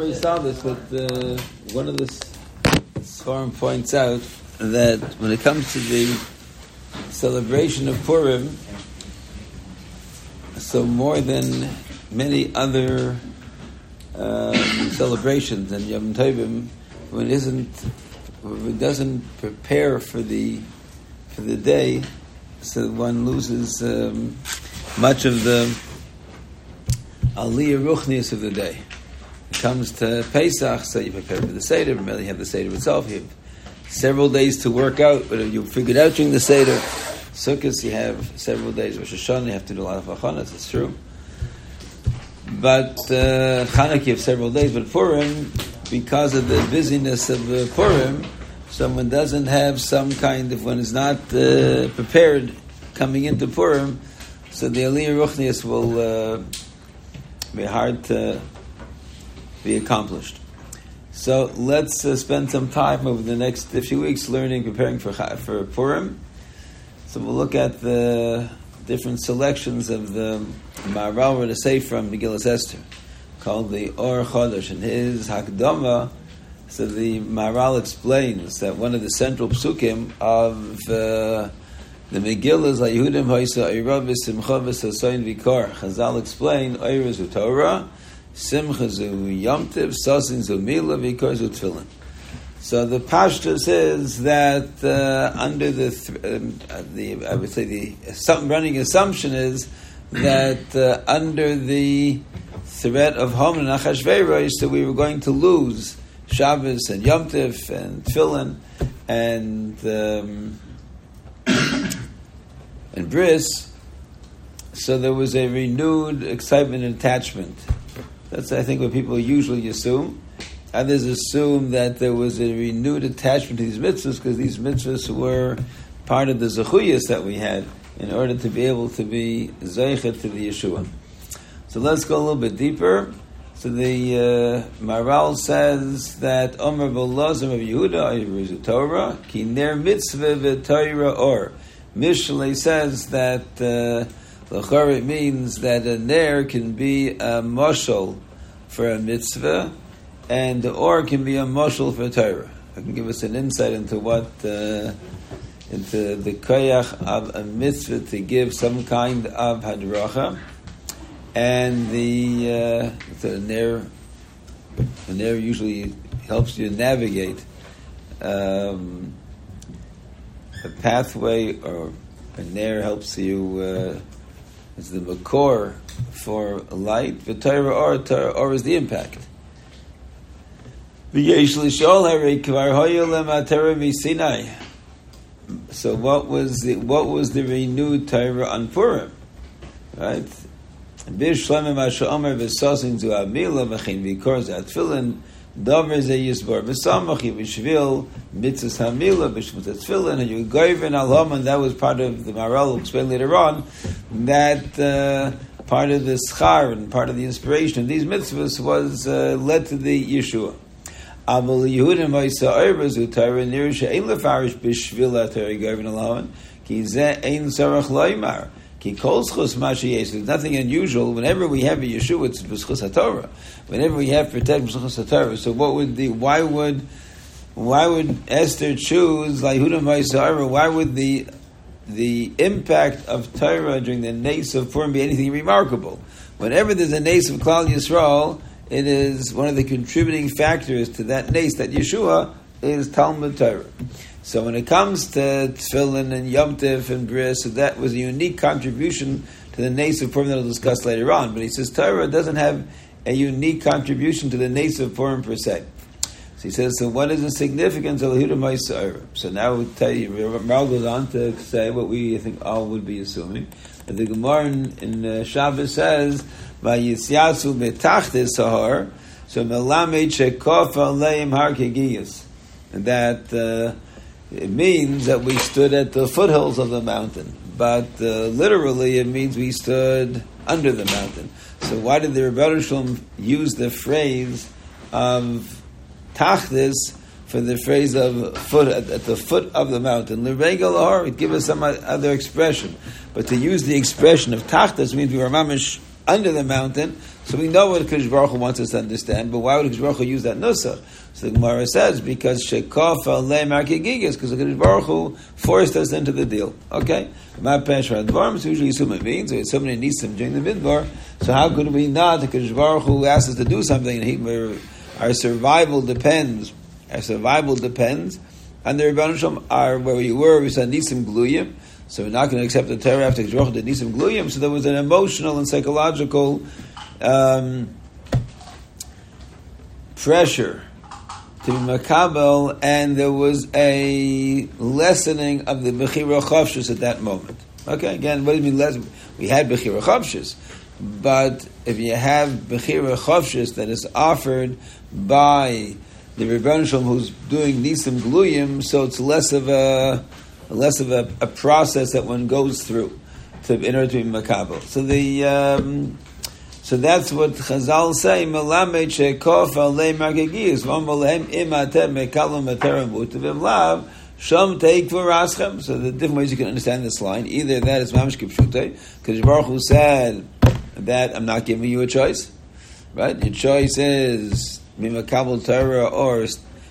already saw this, but uh, one of the Sfarim points out that when it comes to the celebration of Purim, so more than many other um, celebrations and Yom Tovim, when it isn't, when it doesn't prepare for the for the day, so one loses um, much of the aliyah ruchnius of the day comes to Pesach, so you prepare for the Seder, you have the Seder itself, you have several days to work out, but you figured out during the Seder. Sukkot, you have several days. Rosh Hashanah, you have to do a lot of achanas, it's true. But uh, Chanukah, you have several days, but Purim, because of the busyness of uh, Purim, someone doesn't have some kind of, when it's not uh, prepared coming into Purim, so the Aliyah Ruchnius will uh, be hard to be accomplished. So let's uh, spend some time over the next few weeks learning, preparing for for Purim. So we'll look at the different selections of the we're to say from Megillah Esther, called the Or Chodesh, and his Hakdama. So the Maharal explains that one of the central psukim of uh, the Megillah is Yehudim Hoysa Eirav Simcha V'Sasoin Vikar. Chazal explain Eirav Torah Simcha zu Yomtiv, Sosin zu Mila, because of Tefillin. So the Pashtus says that uh, under the, th- um, the, I would say the running assumption is that uh, under the threat of Haman and Achashverosh, that we were going to lose Shabbos and Yom and Tefillin and um, and Bris. So there was a renewed excitement and attachment that's, I think, what people usually assume. Others assume that there was a renewed attachment to these mitzvahs because these mitzvahs were part of the zechuyas that we had in order to be able to be zeichet to the Yeshua. So let's go a little bit deeper. So the uh, Maharal says that Omer Bolazim of Yehuda Torah ki ner mitzvah v'Torah or. Mishlei says that uh, L'chor it means that a ner can be a moshel for a mitzvah, and the or can be a moshel for Torah. I can give us an insight into what uh, into the koyach of a mitzvah to give some kind of hadracha, and the uh, the ner the ner usually helps you navigate um, a pathway, or a ner helps you. Uh, is the makor for light. The Torah or, Torah or is the impact. So what was the what was the renewed Torah on Purim? Right? Bishlamim Asher v'sosin zu Amila v'chin v'kor zat Dover ze yisbor v'samach yivishvil mitzvahs hamila b'shmut tefillin and you goyven al and that was part of the Maharal will explain later on that uh, part of the schar and part of the inspiration of these mitzvahs was uh, led to the Yeshua. Aval Yehudim v'yisa oivers u'tayra nir she'en lefarish b'shvil ha'tayra goyven al ki ze ein sarach loymar there's nothing unusual. Whenever we have a Yeshua, it's b'schus HaTorah. Whenever we have protect b'schus HaTorah. So what would the, why would, why would Esther choose Lahudim Vaisara? Why would the, the impact of Torah during the Nace of Purim be anything remarkable? Whenever there's a Nace of Klal Yisrael, it is one of the contributing factors to that Nace, that Yeshua, is Talmud Torah. So when it comes to Tefillin and Yom Tif and Bris, so that was a unique contribution to the of Purim that we'll discuss later on. But he says Torah doesn't have a unique contribution to the of Purim per se. So he says, so what is the significance of Lahuda Ma'isar? So now we'll tell you, Maharal goes on to say what we I think all would be assuming. That the Gemara in, in uh, Shabbos says, Vayisyasu betachtis sahar, so melamed shekof aleim har kegiyas. That uh, it means that we stood at the foothills of the mountain, but uh, literally it means we stood under the mountain. So why did the Rebbe Shalom use the phrase of tachlis for the phrase of foot at, at the foot of the mountain? L'regel or give us some other expression, but to use the expression of tachlis means we were mamish under the mountain. So we know what Kodesh Baruch Hu wants us to understand, but why would Kodesh Baruch Hu use that nusach? So the Gemara says, because Shekofa le Markigigas, because the Baruch Hu forced us into the deal. Okay? Dvarim, so usually it means, if somebody needs some during the Midbar, so how could we not, the Kodesh Baruch Hu asked us to do something, and he, our survival depends, our survival depends, and the Rebbeinu are where we were, we said Nisim Gluyim, so we're not going to accept the Torah after Kodesh did Nisim Gluyim, so there was an emotional and psychological um, pressure to be makabel, and there was a lessening of the bechira chavshus at that moment. Okay, again, what do you mean less? We had bechira chavshus, but if you have bechira chavshus that is offered by the Rebbeinu Shalom who's doing nisim gluyim, so it's less of a less of a, a, process that one goes through to in order to be makabel. So the um, so that's what Chazal say, Melamed shekof alei margagiyas, v'amalehem imatem mekalim materim utavim lav, sham teik v'raschem. So the different ways you can understand this line. Either that is mamish kipshutei, because Baruch Hu said that I'm not giving you a choice. Right? Your choice is mimakabel Torah or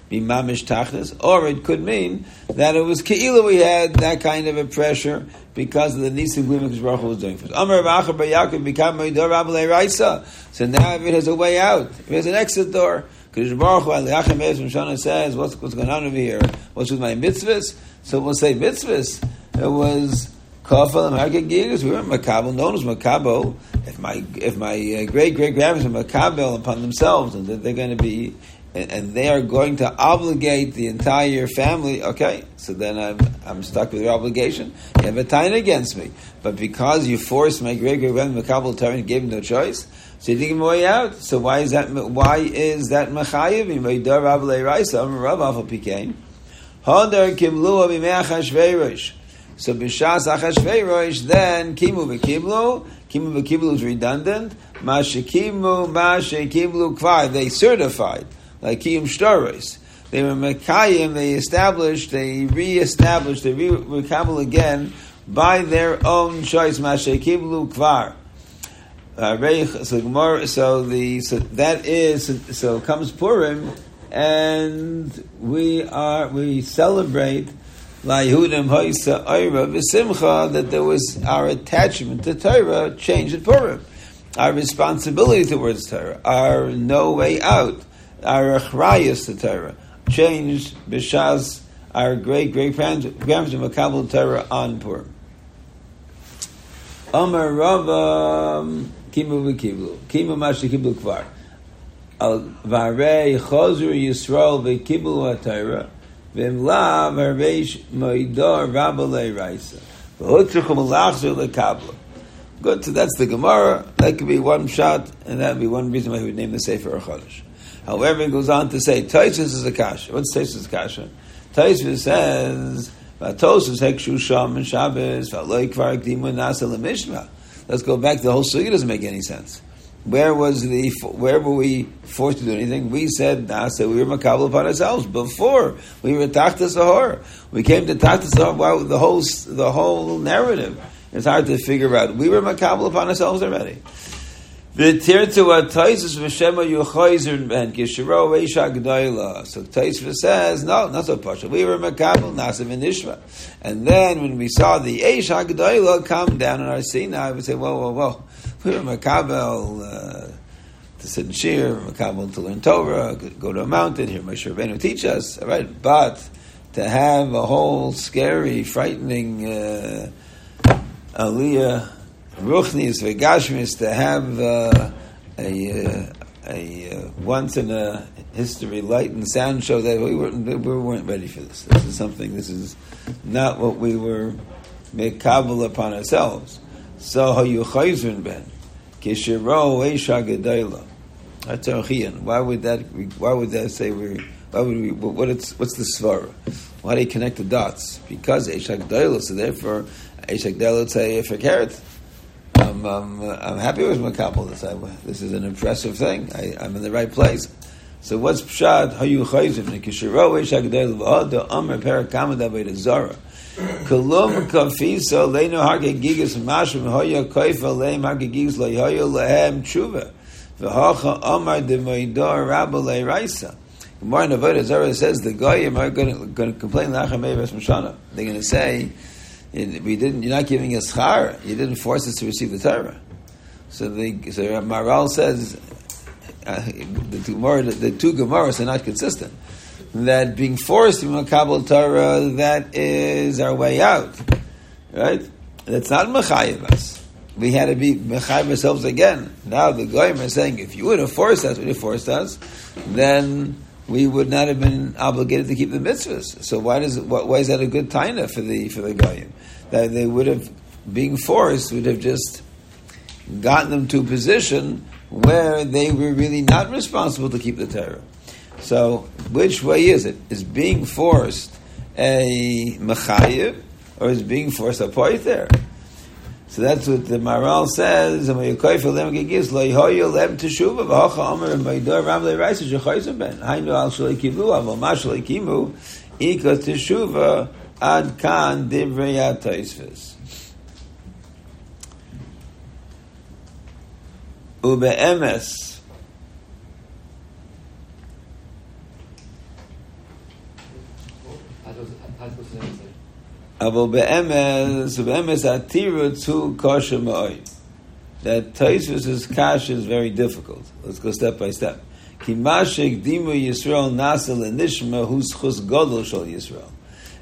be mamish tachlis, or it could mean that it was keila we had that kind of a pressure because of the nisim glimim Baruch was doing for us. Amar Racha Yaakov became Meidor Rabbalei Raisa. So now if it has a way out, if it has an exit door, because Baruch Hu Aliyachem Ez Shana says, what's, what's going on over here? What's with my mitzvahs? So we'll say mitzvahs. It was Kafal and Gigas. We were Makabel. Known as Makabo. If my if my uh, great great grandparents are Makabel upon themselves, and they're going to be and, they are going to obligate the entire family, okay, so then I'm, I'm stuck with your obligation. You have a time against me. But because you forced my great great grandmother Makabal and gave him no choice, so you didn't give him way out. So why is that why is that Machayev? So b'shas achashveirosh, then kimu v'kiblu, kimu v'kiblu is redundant, ma shekimu, ma shekiblu kvar, they certified like Kiyum Shtaris. They were Mekayim, they established, they re-established, they re-recabel again by their own choice, Mashekiblu Kvar. Uh, so, the so that is so comes Purim, and we are we celebrate La'ihudim Hoisa Oira V'Simcha that there was our attachment to Torah changed at Purim, our responsibility towards Torah, our no way out our achrayas to Torah changed b'shas our great great grandparents of Makabel Torah on Purim. Amar Rava Kimu v'Kiblu Kimu Mashi Kiblu Kvar Al Varei Chozru Yisrael v'Kiblu HaTorah V'Imla Varveish Moidor Rabbalei Raisa V'Hutzuchum Lachzu LeKabla Good, so that's the Gemara. That could be one shot, and that would be one reason why we would name the Sefer Chodesh. However, it goes on to say, Taisus is a kasha. What's Taisus kasha? Taisus says, Vatosus hekshu sham and Shabbos, v'aloi kvar kdimu nasa. Let's go back. The whole sugi doesn't make any sense. Where was the? Where were we forced to do anything? We said nasa. We were makabel upon ourselves before we were tachta sahor. We came to tachta sahor. Wow, the whole the whole narrative. It's hard to figure out. We were makabel upon ourselves already. V'tirtu ataisus v'shema yuchayzer ben kishiro reisha g'dayla. So Taisva says, no, not so partial. We were makabel nasim and ishma. And then when we saw the Eisha g'dayla come down on our scene, I would say, whoa, whoa, whoa. We were makabel uh, to sit and shir, makabel to learn Torah, go to a mountain, hear Moshe Rabbeinu teach us, all right? But to have a whole scary, frightening uh, aliyah Ruchnis v'Gashmis to have uh, a, uh, a uh, once in a history light and sound show that we weren't we weren't ready for this. This is something. This is not what we were mekabel upon ourselves. So how you chayzrin ben kishiro eisha gedayla. Why would that? Why would that say we? Why would we? What it's, what's the svara? Why do you connect the dots? Because eisha gedayla. So therefore, eisha gedayla say if a carrot. I'm, I'm, I'm happy with my couple. This, I, this is an impressive thing. I, am in the right place. So what's pshat? Hayu chayzim nekishiro eish hagdel v'hada amar perakama david zara. Kolum kafisa leinu hagegigas mashim hoya koifa leim hagegigas lehoya lehem tshuva. V'hacha amar demoidor rabba leiraisa. Gemara in Avodah Zarah says the goyim are going to complain lachem Ves Mishana. They're going to say, "We didn't. You're not giving us schar. You didn't force us to receive the Torah." So the so Maral says uh, the two Gemara, the two Gemaras are not consistent. That being forced to Makabal Torah, that is our way out, right? That's not Mechayiv us. We had to be Mechayiv ourselves again. Now the Goyim are saying, if you would have forced us, would have forced us, then we would not have been obligated to keep the mitzvahs. So why does why is that a good taina for the for the goyim? That they would have being forced would have just gotten them to a position where they were really not responsible to keep the Torah. So which way is it? Is being forced a mechayiv or is being forced a poiter? So that's what the Maral says. Hainu al shalei kivu aval ma shalei kimu ika teshuva ad kan divrei ha'toisves. Ube'emes אבל באמס, באמס התירוץ הוא קשה מאוד. That Taisvus' kash is very difficult. Let's go step by step. כי מה שהקדימו ישראל נעשה לנשמה הוא זכוס גודל של ישראל.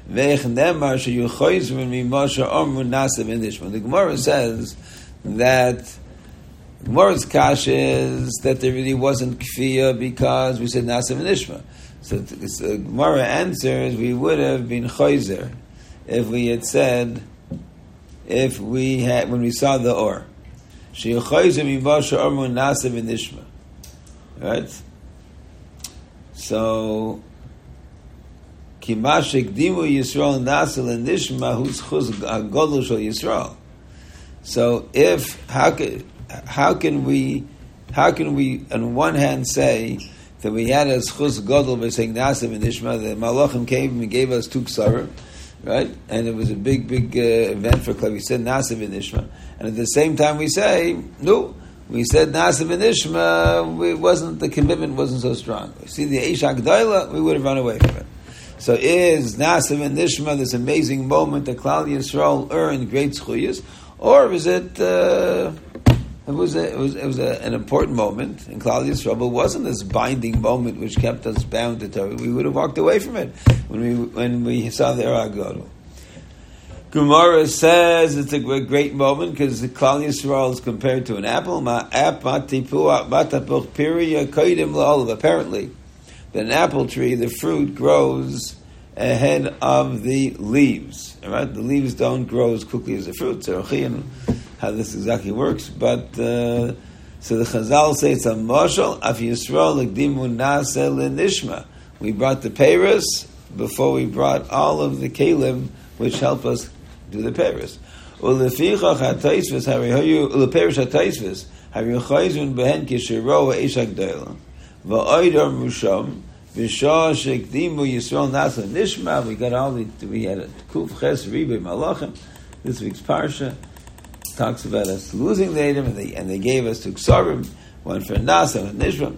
The Gemara says that Gemara's kash is that there really wasn't kfiyah because we said nasa v'nishma. So, so Gemara answers, we would have been chayzer if we had said, if we had, when we saw the or. She Khoizer me washa ormu nasavinishma. Right? So, Kimashik Dimu Yisrael Nasel and Nishma who's chuz Godel Shal Yisrael. So if how can how can we how can we on one hand say that we had a chuz Godel by saying Nasel and Nishma the Malachim came and gave us two ksarim right? And it was a big, big uh, event for Klal. We said Nasiv and Ishma, and at the same time we say no. We said Nasiv and Ishma. It wasn't the commitment wasn't so strong. We see the Eish Agdaila, we would have run away from it. So is Nasiv and Nishma this amazing moment that Klal Yisrael earned great schuyas, or is it? Uh, it was, a, it was, it was a, an important moment in Klal Yisrael, but wasn't this binding moment which kept us bound to Torah. We would have walked away from it when we when we saw the Erag Gemara says it's a great moment because the Klal Yisrael is compared to an apple. Apparently, an apple tree, the fruit grows ahead of the leaves. Right? The leaves don't grow as quickly as the fruit. So, how this exactly works, but uh, so the Chazal say it's a marshal af Yisrael legdimu nase nishma. We brought the Paris before we brought all of the Kalim, which help us do the Paris. Ulefichach hataisvis harihoyu uleperish hataisvis hariyochayzun behen kishiro eish hagdela va'oidar musham v'shah shekdimu Yisrael nase nishma. We got all the we had a kuf ches ribe malachim. This week's parsha talks about us losing the Edom, and they, and they gave us to Ksarim, one for Nasa and Nishram.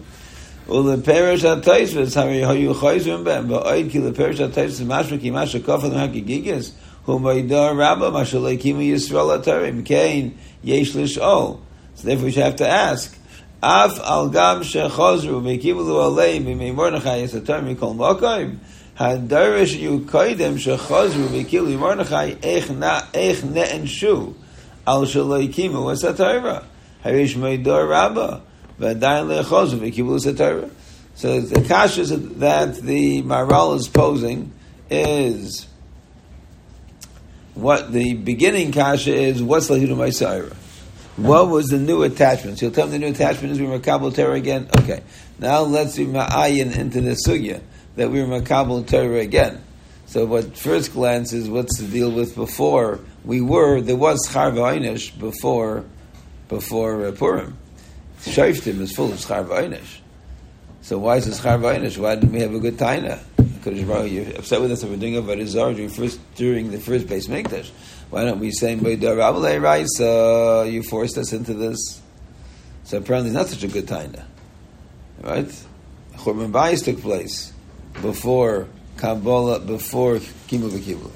ולפרש הטייסבס, הרי היו חייזרים בהם, ואויד כי לפרש הטייסבס משמע כי מה שכופל מהגיגיגס, הוא מידע רבה, מה שלא הקימו ישראל לתרים, כן, יש לשאול. So therefore we should have to ask, אף על גם שחוזרו והקימו לו עליהם בימי מרדכי יש התרים מכל מקום, הדרש יהיו קודם שחוזרו והקימו למרדכי, איך נענשו. al shaloikimu was a Torah. Harish Meidor Rabba. V'adayin le'chozu v'kivu a Torah. So the kashas that the Maral is posing is what the beginning kasha is. What's lahidu ma'isayra? What was the new attachment? So you'll tell me the new attachment is we were Makabal Torah again. Okay, now let's be ma'ayin into the sugya that we were Makabal Torah again. So what first glance is what's the deal with before we were there was Schar V'Einish before before uh, Purim. Shoftim is full of Schar V'Einish. So why is this Charvainish? Why didn't we have a good Taina? Because you're upset with us if we're doing a Varizar during, first, during the first base Mikdash. Why don't we say right? So you forced us into this. So apparently it's not such a good Taina. Right? Churban Bayis took place before Kabbalah, before Kimu V'Kibla.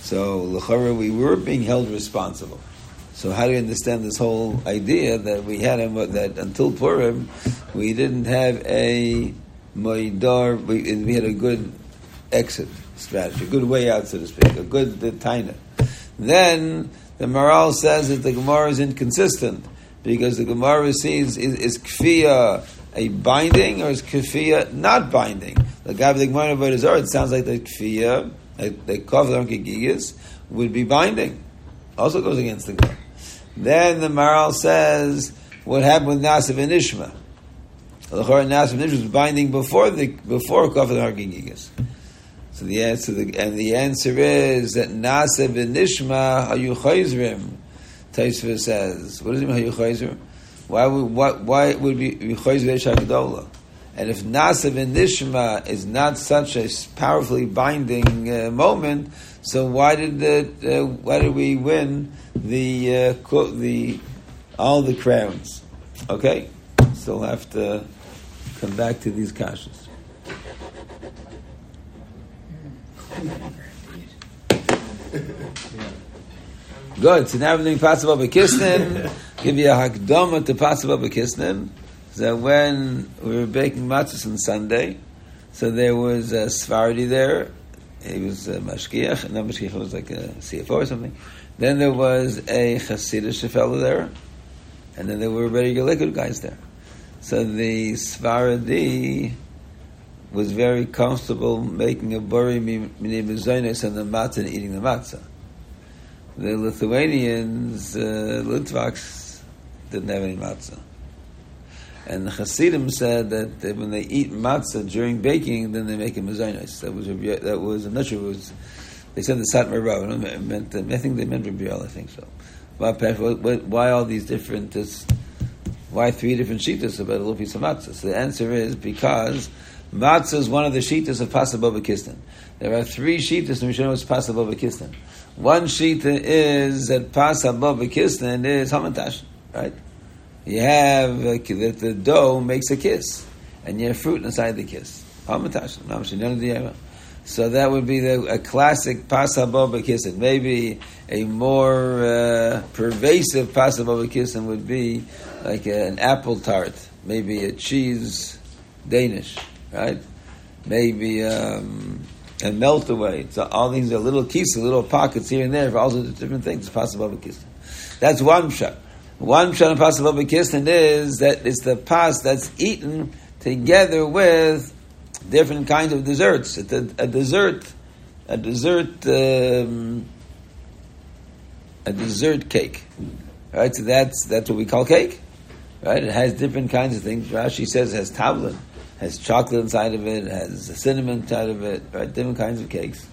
So, L'chara, we were being held responsible. So how do you understand this whole idea that we had him, that until Purim, we didn't have a Moidar, we, we had a good exit strategy, a good way out, so to speak, a good taina. Then the moral says that the Gemara is inconsistent because the Gemara sees is, is a binding or is kfiyah not binding? The guy the Gemara about his it sounds like the kfiyah, like the kavlan would be binding. Also goes against the Gemara. Then the Maral says what happened with Nasiv and Ishma. The Nasiv and Ishma was binding before the before kavlan hargigigas. So the answer, and the answer is that Nasiv and Ishma hayu chayzrim. Taisva says, what does it mean hayu chayzrim? Why would what, why would be chayzrim Hagdola? And if Nasiv and Nishma is not such a powerfully binding uh, moment, so why did the, uh, why did we win the uh, the all the crowns? Okay, still have to come back to these kashas. Good. So now we're doing Pas Haba Bekisnin. Give you a hakdama to Pas Haba Bekisnin. So when we were baking matzahs on Sunday, so there was a Svardi there. He was a mashgiach. No, mashgiach was like a CFO or something. Then there was a Hasidic fellow there, and then there were regular guys there. So the Svardi was very comfortable making a buri mini mezainis and the matzah and eating the matzah. The Lithuanians, uh, Litvaks, didn't have any matzah. And the Hasidim said that when they eat matzah during baking, then they make a mezainis. That was that was I'm not sure was. They said the Satmar Rav. Meant I think they meant Rabbi I think so. Why, why all these different? Why three different shitas about a little piece of matzah? So the answer is because Matzah is one of the shitas of Pasabova Kistan. There are three shitas in Mishnah was Pasabova Kistan. One shita is that Pasabova Kistan is Hamantash, right? You have that the dough makes a kiss, and you have fruit inside the kiss. Hamantash, so that would be the, a classic pasabova kissin. Maybe a more uh, pervasive pasabova kissin would be like an apple tart, maybe a cheese Danish right? Maybe um, a melt away. So all these are little keys, little pockets here and there for all sorts of different things. Possible kiss. That's one shot. One shot of possible kiss is that it's the pas that's eaten together with different kinds of desserts. A, a dessert, a dessert, um, a dessert cake. Right, so that's that's what we call cake. Right, it has different kinds of things. Rashi says it has tavlin has chocolate inside of it, has cinnamon inside of it, right? Different kinds of cakes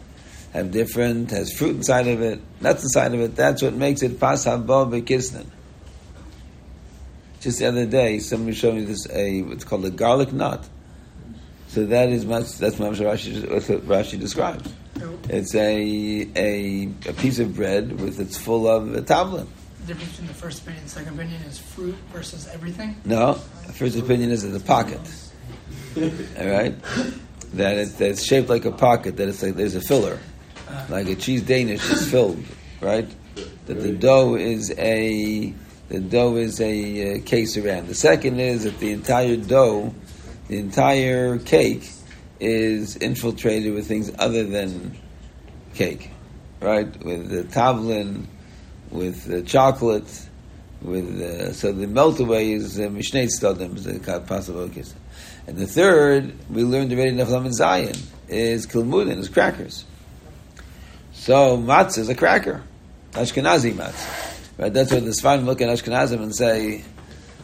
have different, has fruit inside of it, nuts inside of it. That's what makes it pas haba. Just the other day, somebody showed me this, a, what's called a garlic nut. So that is much, that's what Rashi, what Rashi describes. It's a, a, a piece of bread with, it's full of a tavlin. The difference between the first opinion and second opinion is fruit versus everything? No, the first opinion is in the pocket. All right, that it's, that it's shaped like a pocket. That it's like there's a filler, like a cheese Danish is filled, right? That the dough is a the dough is a uh, case around. The second is that the entire dough, the entire cake, is infiltrated with things other than cake, right? With the tavlin, with the chocolate, with uh, so the melt away is uh, mishnei is the possible case. And the third, we learned already in Neflam and Zion, is kilmudin, is crackers. So matzah is a cracker, Ashkenazi matzah. Right? That's what the Sfarim look at Ashkenazim and say,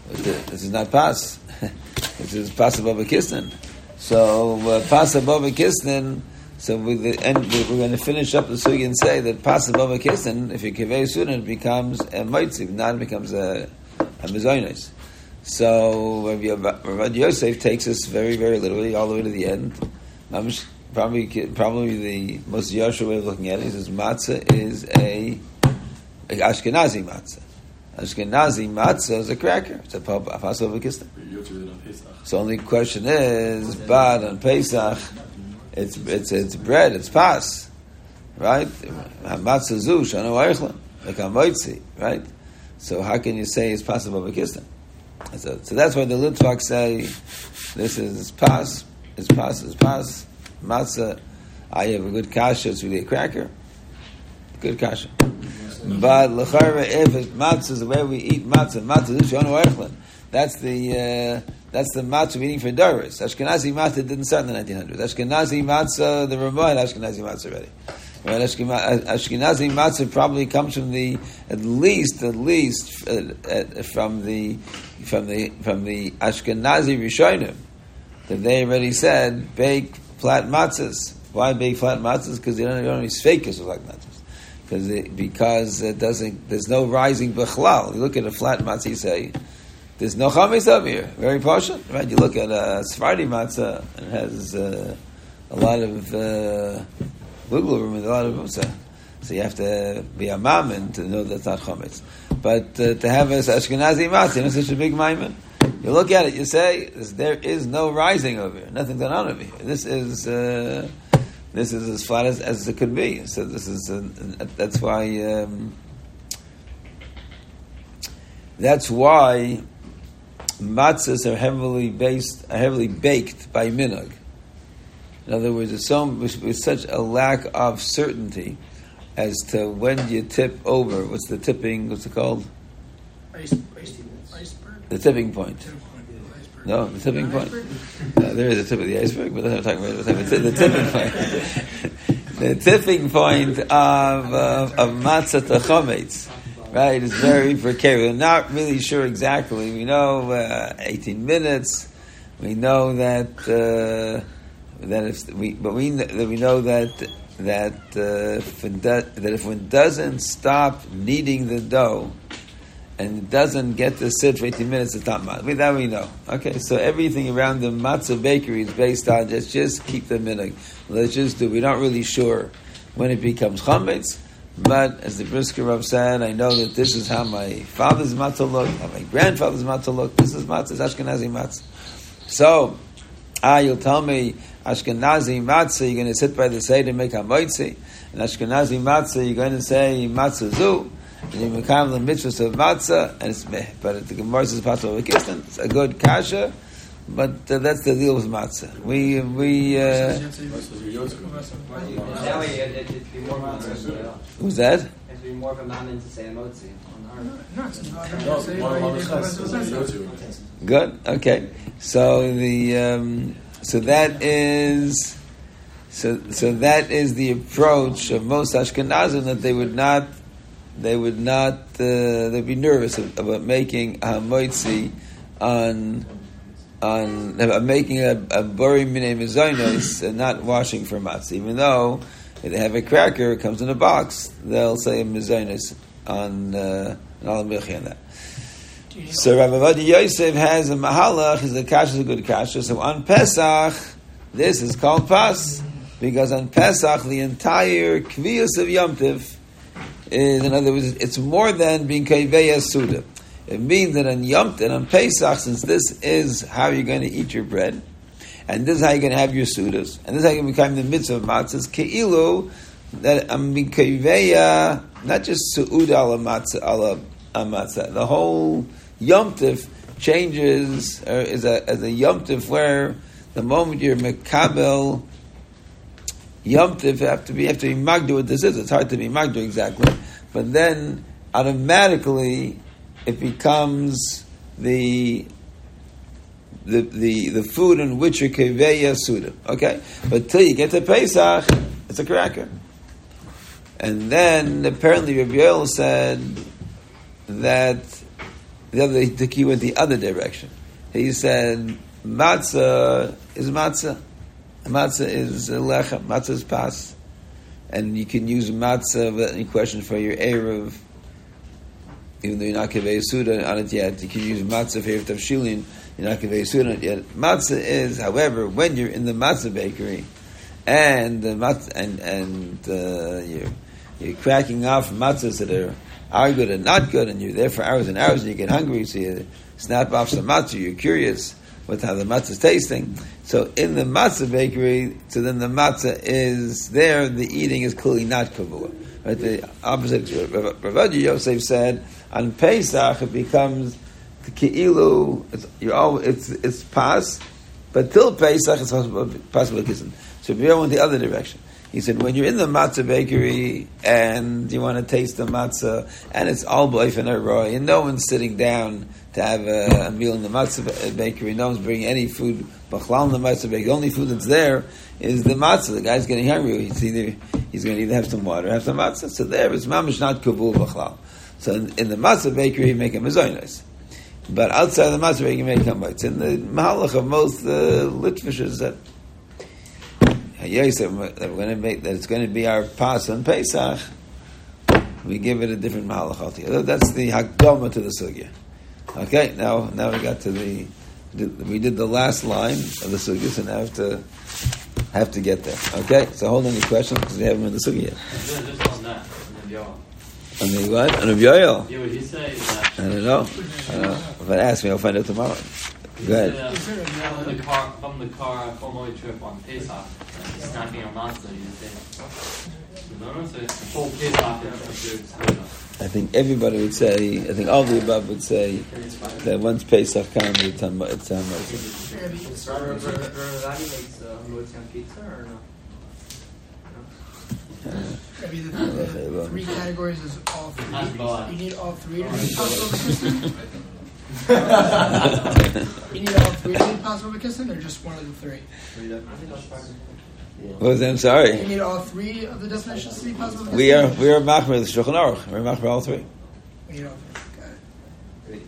this is not pas. this is pas above a kisnin. So uh, pas above a kisnin. So the, we're going to finish up the sugi and say that pas above a kisnin. If you kivei sunan, it becomes a moitzik, not becomes a, a. So Rabbi Yosef takes us very, very literally all the way to the end. Probably, probably the most Yashar way of looking at it is matzah is a, a Ashkenazi matzah. Ashkenazi matzah is a cracker. It's a Passover kistan. So only question is, but on Pesach, it's it's it's bread, it's pas, right? Matzah shana a moitzi, right? So how can you say it's possible kistan? So, so that's why the Litvak say this is pas, it's pas, it's pas, matzah. I have a good kasha, it's really a cracker. Good kasha. But lechara, if it's matzah is the way we eat matzah, matzah is vayichlin. That's the uh, that's the matzah we're eating for Doris. Ashkenazi matzah didn't start in the 1900s. Ashkenazi matzah, the had Ashkenazi matzah already. Right? Ashkenazi matzah probably comes from the at least at least uh, uh, from the from the from the Ashkenazi Rishonim that they already said bake flat matzahs. Why bake flat matzahs? Because they don't, have fakers of like matzahs. Because it, because it doesn't there's no rising bechlal. You look at a flat matzah, you say there's no chametz up here. Very partial, right? You look at a Sephardi matzah, it has uh, a lot of wiggle room and a lot of matzah. So you have to be a mammon to know that's not chametz. But uh, to have a Ashkenazi matzah, it's such a big maimon. You look at it, you say, there is no rising over here. Nothing going on over here. This is, uh, this is as flat as, as it could be. So this is, uh, that's why, um, that's why matzahs are heavily based, are heavily baked by minog. In other words, it's so, with, with such a lack of certainty as to when you tip over. What's the tipping? What's it called? Ice, ice, iceberg. The tipping point. No, the tipping point. No, there is a tip of the iceberg, but I'm talking about the tipping point. the tipping point of, uh, of matzah to chometz right? It's very precarious. We're not really sure exactly. We know uh, 18 minutes. We know that uh, that if we, but we we know that that uh, if do, that if one doesn't stop kneading the dough and doesn't get to sit for 18 minutes, it's not matzah. That we know. Okay, so everything around the matzah bakery is based on just just keep the minute. Let's just do. We're not really sure when it becomes chametz. But as the Brisker Rav said, I know that this is how my father's matzah looked, how my grandfather's matzah looked. This is matzah, Ashkenazi matzah. So, ah, you'll tell me Ashkenazi matzah, you're going to sit by the side and make a moitzi. And Ashkenazi matzah, you're going to say matzah zu. And you become the mitzvah of matzah, and it's meh. But the Gemara says possible It's a good kasha. But uh, that's the deal with matzah. We we. Uh, who's that? Be more of a mammon to say a motzi. Good. Okay. So the um, so that is so so that is the approach of most Ashkenazim that they would not they would not uh, they'd be nervous about making a moitzi on on making a, a buri mine mezainos and not washing for matzah, even though if they have a cracker, it comes in a box, they'll say mezainos on uh, on that. So Rabbi Ovadia Yosef has a mahalach, is a kasha, is a good kasha. So on Pesach, this is called pas, because on Pesach, the entire kviyas of Yom Tiv is, in other words, it's more than being kaiveya suda. It means that on Yom and on Pesach, since this is how you're going to eat your bread, and this is how you're going to have your sudas, and this is how to become the mitzvah of matzahs, keilu, that I'm mikaveya, not just su'ud ala matzah, ala matzah, the whole Yom changes, or is a, as a Yom where the moment you're mekabel, Yom have to be, have to be magdu what this is. It's hard to be magdu exactly, but then automatically it becomes the the the, the food in which you keveya suda. Okay, but till you get to Pesach, it's a cracker. And then apparently Rabbi Yoel said that the other the key went the other direction. He said matzah is matzah. Matzah is lechem. Matzah is pas, and you can use matzah. Any question for your erev? even though you're not kaveh suda on it yet. You can use matzah for your tavshilin. You're not kaveh suda on it yet. Matzah is, however, when you're in the matzah bakery and the matzah and and uh, you're you're cracking off matzahs that are are good and not good, and you're there for hours and hours, and you get hungry, so you snap off some matzah. You're curious with how the matzah is tasting. So in the matzah bakery, so then the matzah is there. The eating is clearly not kavua. Right? The opposite. Rav Yosef said on Pesach it becomes the keilu. It's you're all, it's it's pas, but till Pesach it's possible kissing. So we went the other direction. He said, when you're in the matzah bakery and you want to taste the matzah, and it's all boif and roy, and no one's sitting down to have a, a, meal in the matzah bakery, no one's bringing any food, bachlal in the matzah bakery, the only food that's there is the matzah. The guy's getting hungry. He's either he's going to either have some water, have some matzah. So there, it's mamish not kavul bachlal. So in, in, the matzah bakery, you make a mazonos. But outside the matzah bakery, you make kambaitz. And the mahalach of most uh, litvishes that Yosef, that we're going to make that it's going to be our pas on Pesach, we give it a different malachot. That's the hakdama to the sugya. Okay, now now we got to the we did the last line of the sugya, so now I have to have to get there. Okay, so hold any questions because we haven't in the sugya yet. Just on that, on the what? On the Yoel? Yeah, would you say that? I don't know. I don't know. If I ask me, I'll find out tomorrow. Go ahead. From the car, from the car, Komoy trip on Pesach, snacking on matzah, you say. No, no, so the whole Pesach I think everybody would say, I think all the above would say that once Pesach comes, it's on it's on Maybe the, the three categories is all three. You need all three to you need all three to be possible kissing, or just one of the three? What was that? I'm sorry. You need all three of the definitions to be possible. We are we are machmer the shulchan aruch. We're machmer all three. We need all three.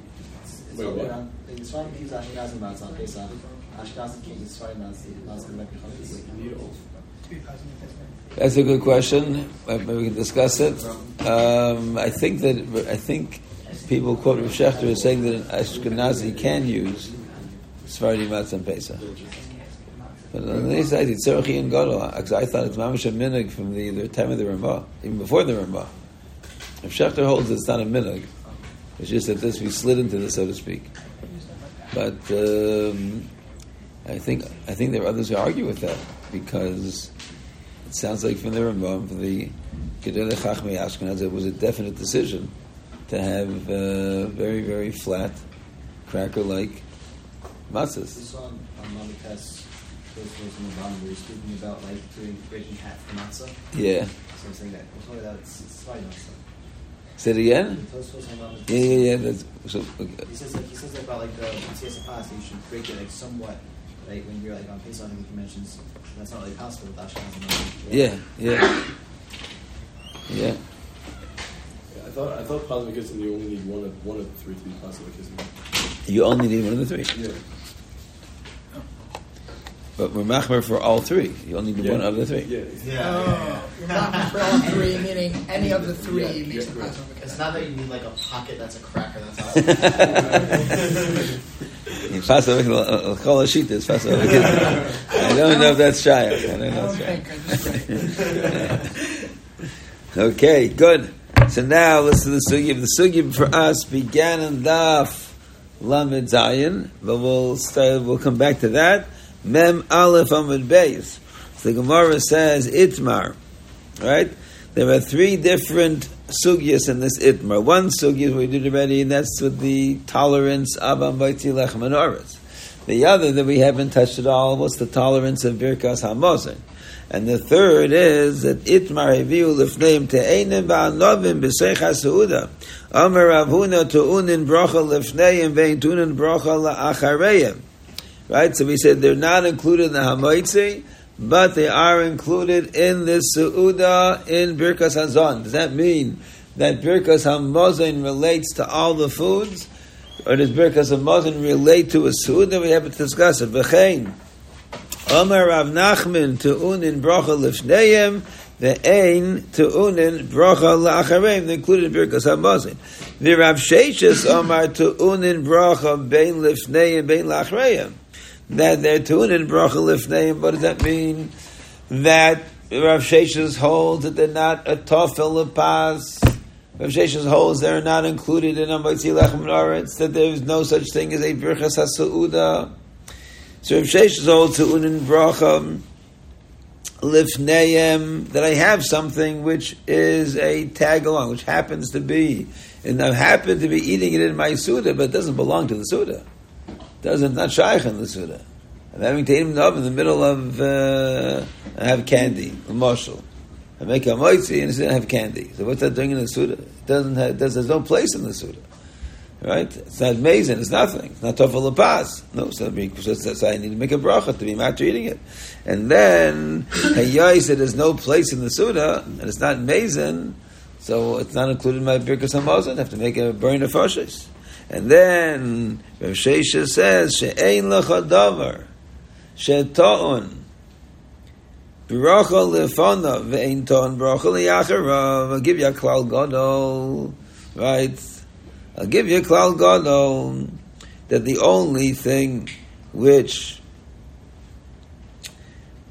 Wait, Wait what? The Yisraelim keeps Ashkenazim matzah on Pesach. Ashkenazim keeps Yisraelim matzah. That's a good question. Maybe we can discuss it. Um, I think that I think people quote Rav Shechter as saying that an Ashkenazi can use Sephardi Matzah and Pesach. But on the side, it's Tzerachi and Gadol. I thought it's Mamash and Minig from the, the time of the Ramah, even before the Ramah. If Shechter holds it's not a Minig, it's just that this we slid into this, so to speak. But um, I think I think there are others who argue with that because it sounds like from the Ramah, from the Gedele Chachmei Ashkenaz, it was a definite decision to have uh, very, very flat, cracker-like matzahs. This on, on Mamikas, those in the bottom, where you're speaking about like doing breaking half the matzah. Yeah. So I'm saying that. I'm that it's, it's fine matzah. Say it again. Yeah, yeah, yeah. That's, so, okay. He says like he says like about like the Matthias that you should break it like somewhat. Like when you're like on Pesach, I think he mentions that's not really possible with Ashkenaz. Yeah, yeah, yeah thought I thought positive kissing you only need one of one of the three to be positive kissing. You only need one of the three. Yeah. But we're machmer for all three. You only need yeah. one of the three. Yeah. Yeah. Oh, you're machmer for all three, meaning any of the three yeah. makes yeah. it possible. It's not that you need like a pocket that's a cracker. That's all. Fasa uh, Chol Hashita is Fasa I don't know if that's shy. I don't know if that's Okay, good. So now listen to the sugi. The sugi for us began in Daf Lamed Zayin, but we'll start, we'll come back to that. Mem Aleph Amud Beis. So the Gemara says Itmar, right? There are three different sugyas in this Itmar. One sugya we did already, and that's with the tolerance of Ambaiti Lechem and The other that we haven't touched at all was the tolerance of Birkas Hamozin. And the third is that Itmar Heviu Lifneim Te'enim Ba'anovim B'Seich HaSeuda. Omer Avuna Tu'unin Brocha Lifneim Vein Tu'unin Brocha La'achareim. Right? So we said they're not included in the Hamoitzi, but they are included in this Seuda in Birkas Hazon. Does that mean that Birkas Hamazon relates to all the foods? Or does Birkas Hamazon relate to a Seuda? We have to discuss it. V'chein. Omer Rav Nachman to unin bracha lifneim the ein tu'unin bracha la'achareim, included in Birkas HaMazon. The Rav Sheshis Omar tu'unin bracha bein lifnei and bein la'achareim. That they're tu'unin bracha lifnei, what does that mean? That Rav Sheshis holds that they're not a tofel pas. Rav Sheshis holds they're not included in a Moitzi Lechem Noretz, that there is no such thing as a Birchas HaSa'uda. So Rav Sheshis holds tu'unin bracha lifneim, that I have something which is a tag along, which happens to be, and I happen to be eating it in my Suda, but it doesn't belong to the Suda. It doesn't, not shaykh in the Suda. I'm having taim nov in the middle of, uh, I have candy, a marshal. I make a moitzi and I have candy. So what's that doing in the Suda? It doesn't have, there's no place in the Suda. Right? It's not amazing. It's nothing. It's not tofel pas. No, so, so, so I need to make a bracha to be matter eating it. And then Hayai said there's no place in the Suda, and it's not amazing, so it's not included in my Birkas Hamazon. I have to make a burn of fashes. And then Rav Sheshes says, She'ein lecha davar, she'ta'un, bracha lefana, ve'ein ta'un bracha liyacharav. I'll give you a klal gadol, right? I'll give you a klal gadol that the only thing which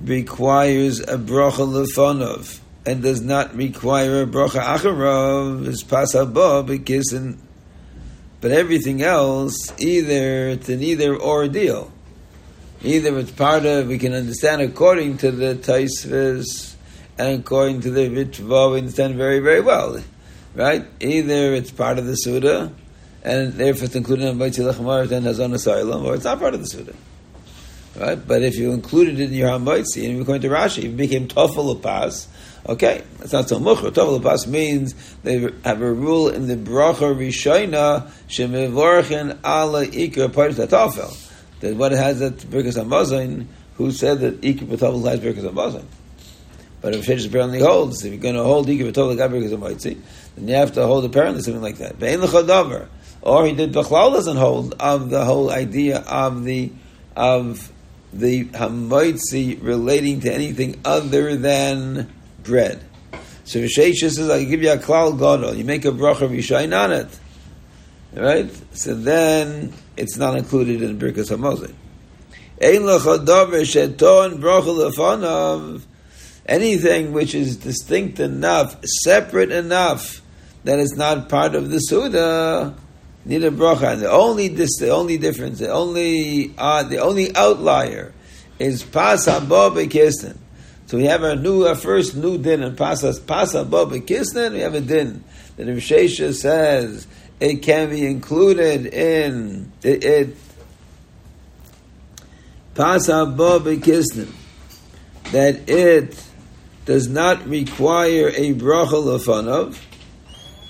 requires a bracha lefanov and does not require a bracha acharav is pasabah because but everything else either it's an either or deal. Either it's part of we can understand according to the Taisvis and according to the Ritva we understand very very well right? Either it's part of the Suda, and therefore it's included in Baitzilach Marat and Hazon Asylum, or it's not part of the Suda. Right? But if you included it in your Hamaitzi, and you're going to Rashi, it became Tofel okay, that's not so much. Tofel means they have a rule in the Bracha Rishayna, Shemivorchen Ala Ikra Parsh Tofel. That what it has that Birkas Hamazon, who said that Ikra Tofel has Birkas Hamazon. But if Sheish apparently holds, if you're going to hold Ikra Tofel Birkas Hamaitzi, then you have to hold apparently something like that. Ve'en l'chadavar. Or he did Bechlal doesn't hold of the whole idea of the of the hamoitzi relating to anything other than bread. So Vishesh says, I give you a klal gadol. You make a bracha rishain on it, right? So then it's not included in Birkas Hamazon. Ein l'chadavar sheton bracha lefanav. Anything which is distinct enough, separate enough that is not part of the Suda, need a bracha. And the only this, the only difference, the only uh, the only outlier is pas haba bekisnin. So we have a new, a first new din and pasas pas haba bekisnin. We have a din that Sheshes says it can be included in it. it pas haba bekisnin that it does not require a bracha lefanav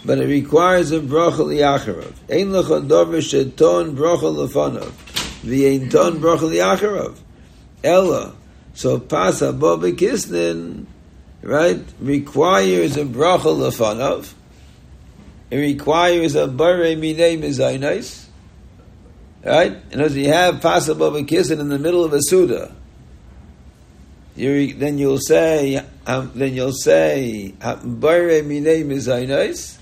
but it requires a bracha liacharav. Ein lecha dover sheton bracha lefanav, v'ein ton bracha liacharav. Ella, so pasa bo bekisnin, right, requires a bracha lefanav. It requires a bare minei mizaynais. Right? And as you have pasa bo bekisnin in the middle of a suda, you, then you'll say, um, then you'll say, bare minei mizaynais,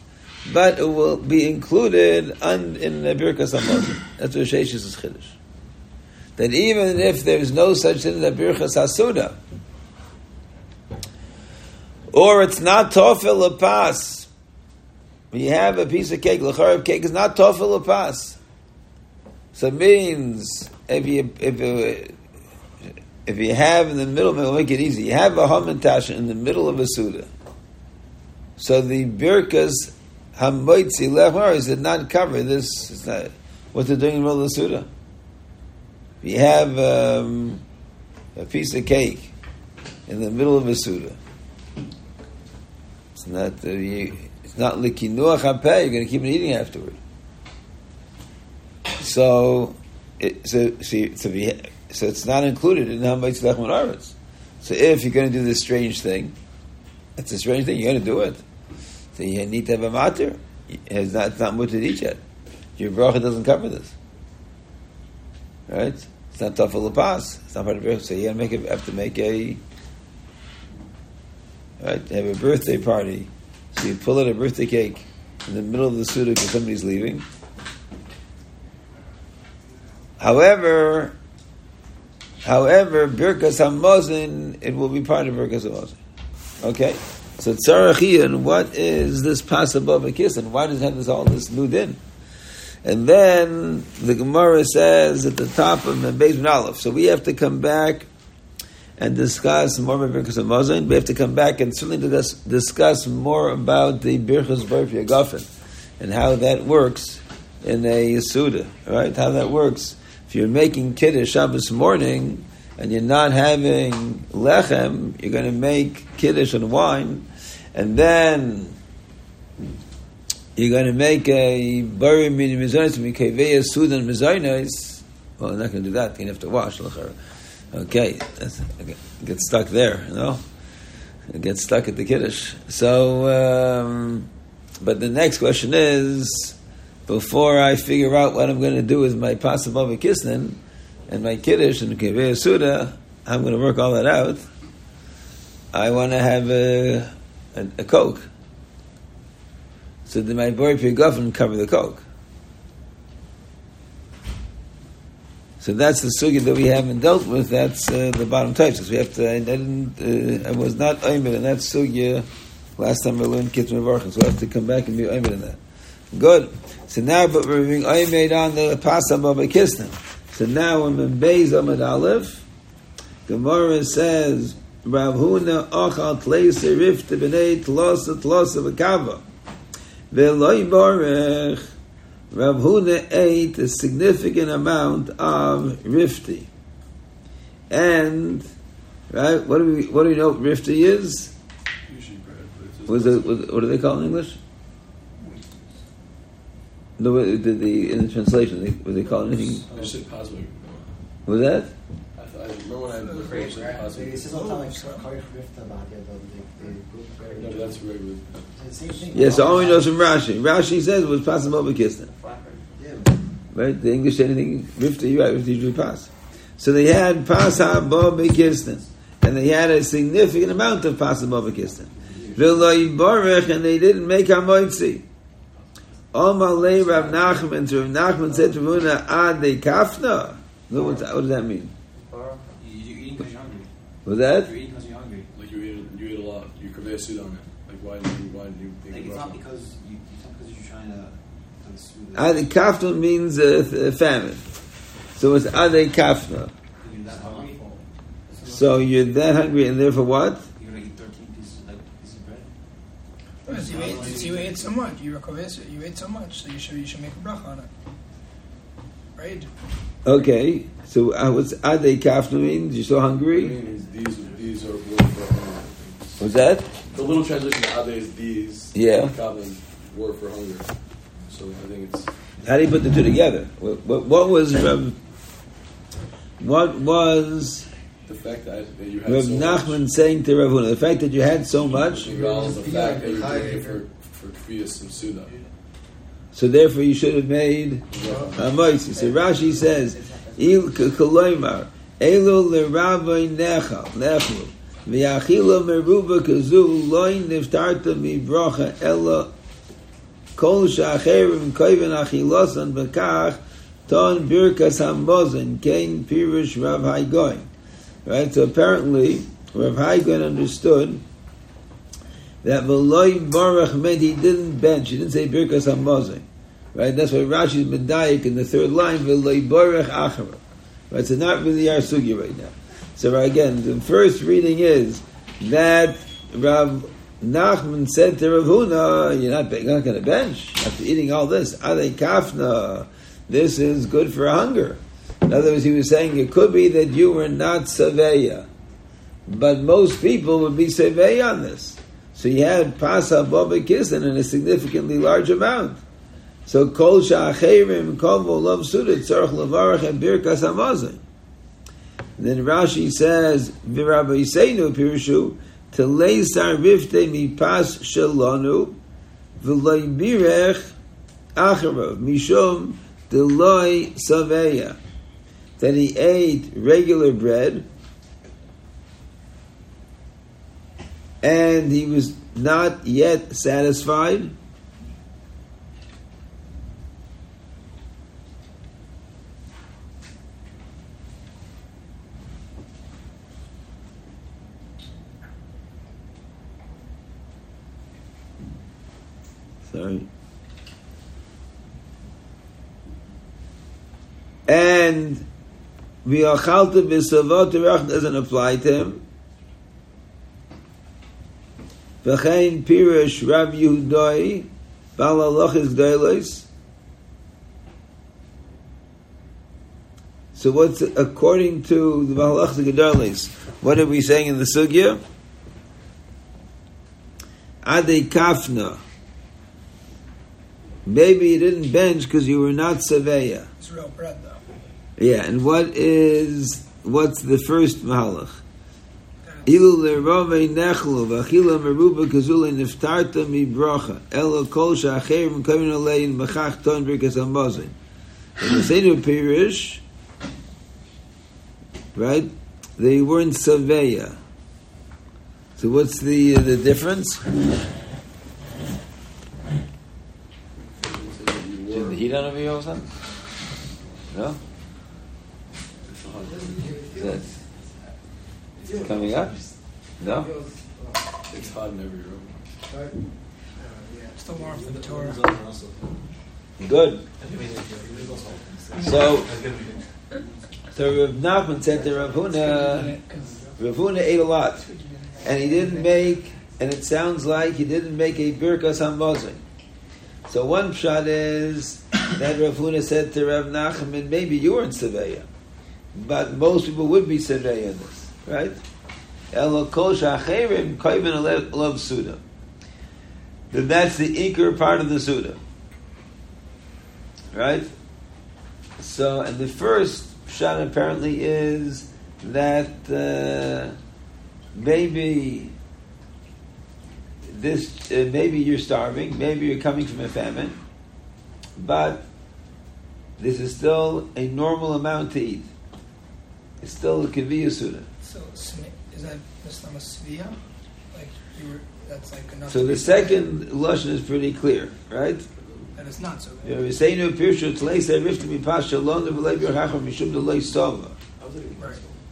but it will be included un, in the Birkas Hamazon. That's what Sheish is Chiddush. That even if there's no such thing in the Birkas Hasuda, or it's not Tofel Pas, we have a piece of cake, Lacharab cake is not Tofel Pas. So it means if you, if if you have in the middle, we'll make it easy. You have a hamantash in the middle of a suda. So the birkas Hamoitzi lechmar did not cover this. It's not what they're doing in the middle of the Suda. We have um, a piece of cake in the middle of a Suda. It's not uh, you, it's not likinuach hapeh. You're going to keep eating afterward. So, it, so, so, so, it's not included in Hamoitzi lechmar. So if you're going to do this strange thing, it's a strange thing. You're going to do it. So you need to have a matter. It's not, it's not mutter yet. Your bracha doesn't cover this. Right? It's not tough for pass. It's not part of bracha. So you have to make a right? Have a birthday party, so you pull out a birthday cake in the middle of the suda because somebody's leaving. However, however, Birkas Hamazon, it will be part of Birkas Hamazon. Okay? So Tzarachian, what is this possible of a kiss, and why does it have this all this new din? And then the Gemara says at the top of Beis Aleph. So we have to come back and discuss more about Birchas Hamazon. We have to come back and certainly discuss, discuss more about the Birchas Bar Yagafen and how that works in a Yasuda, right? How that works. If you're making Kiddush Shabbos morning and you're not having lechem, you're going to make Kiddush and wine, and then you're going to make a bari mini mizaynis, mikaveya sudan mizaynis. Well, I'm not going to do that. You're going to have to wash. Okay, that's, get stuck there, you know? Get stuck at the Kiddush. So, um, but the next question is, before I figure out what I'm going to do with my possible and my Kiddush and Keveya Suda, I'm going to work all that out. I want to have a, a, a Coke. So then my boy Pigofin cover the Coke. So that's the sugya that we haven't dealt with. That's uh, the bottom types. We have to. I, didn't. Uh, I was not aimed in that sugya last time I learned Keitzad Mevarchin. So I have to come back and be aimed in that. Good. So now, but we're being aimed on the pasam of a kisnim. So now, when Beis Amad Aleph, Gemara says, Rav Huna achal tleise rifte b'nei tlosa tlosa v'kava. Ve'loi borech Rav Huna ate a significant amount of rifti. And, right, what do we, what do we know rifti is? Usually bread, but it's Was it, was, what do they call it in English? No, the, the, in the translation, they, what they call it anything? I just said Pasvik. Was that? Remember when I It says all the time like Rifta No, that's regular. Yes, so all we know is from Rashi. Rashi says it was passing over Kisna. Right? The English anything, Rifta, you're right, Rifta usually pass. So they had Pas Haba Bekisnin. And they had a significant amount of Pas Haba Bekisnin. V'loi Baruch, and they didn't make Hamoitzi. Omalei Rav Nachman, so Rav Nachman said to Ravuna, Ad de Kafna? No, what does that mean? You, you're eating because you're hungry. Was that? You're eating because you're hungry. Like you ate, you ate a lot. You convey a suit on it. Like why did you, why did you think Like, it's not because you, it's not because you're trying to. to soothe Kafna means uh, th- famine. So it's Ad de Kafna. You're that hungry. So you're that hungry and therefore what? You're gonna eat 13 pieces, like, pieces of bread. Because you ate, so you ate so much. You were kovetz, You ate so much, so you should you should make a bracha on it, right? Okay, so uh, was Ade Kafna means? You're so hungry? mean these these are word for hunger. Was that? The little translation of Ade is these. Yeah. Goblin word for hunger. So I think it's How do you put the two together? What, what, what was Rav, what was the fact that, that you had Rav so Nachman much. saying to Rav Huna? The fact that you had so much, the fact that you're for for Kvias and Suda. so therefore you should have made a Hamoisi. So Rashi says, Il koloimar elu leraboi nechal nechlu v'yachilo meruba kazu loy niftarta mi bracha ella kol shacherim koiven achilosan bekach ton birkas hambozen kain pirush Rav Haigoin. Right, so apparently Rav Haigoin understood that Veloy Baruch meant he didn't bench, he didn't say Birkas Hamazon. Right, that's why Rashi's Medayik in the third line, Veloy Baruch Achara. Right, so not really our sugi right now. So again, the first reading is that Rav Nachman said to Rav Huna, you're not, not going to bench after eating all this. Ade Kafna, this is good for hunger. In other words, he was saying it could be that you were not Saveya. But most people would be Saveya on this. So you had Pasa Baba Kisan in a significantly large amount. So Kol Sha'acherim, Kol Volav Suda, Tzarech Levarach, and Birkas Hamazon. Then Rashi says, Virabba Yiseinu Pirushu, Teleisar Rifte Mi Pas Shalonu, V'loi Birech Acharav, Mishum Deloi Saveya. That he ate regular bread, and he was not yet satisfied. Sorry. And V'achalta b'savot terach doesn't apply to him. V'chein pirush Rav Yehudai Bal Halachis Gdeilos. So what's according to the Balachas Gdeilos? What are we saying in the sugya? Ade kafna. Maybe you didn't bench because you were not seveya. It's real bread, though. Yeah, and what is what's the first mahalach? Ilu lerove nechlu v'achila meruba kazula niftarta mi bracha elo kol sha'acherim kamin alein machach ton birkas hamazin. In the Seder Pirish, right, they weren't saveya. So what's the uh, the difference? Is the heat on over here or something? No? Is that it's coming up? No? It's hot in every room. Still warm for the Torah. Good. So, so Rav Nachman said to Rav Huna, Rav Huna ate a lot, and he didn't make, and it sounds like he didn't make a birkas hamazon. So one shot is that Rav Huna said to Rav Nachman, maybe you weren't Seveya, but most people would be Seveya in this, right? Elo kol shacherim koivin love suda. Then that's the ikr part of the suda, right? So, and the first shot apparently is that uh, maybe this, uh, maybe you're starving, maybe you're coming from a famine, but this is still a normal amount to eat. It's still it could be a suda. So, is that Mishnah Svia? Like, you were, that's like enough. So the second lashon is pretty clear, right? That it's not so bad. know, saying to Pirshu Tlei say Rifta Mi Pasha Lon the V'Lev Yor Hacham Mishum the Lei Sova.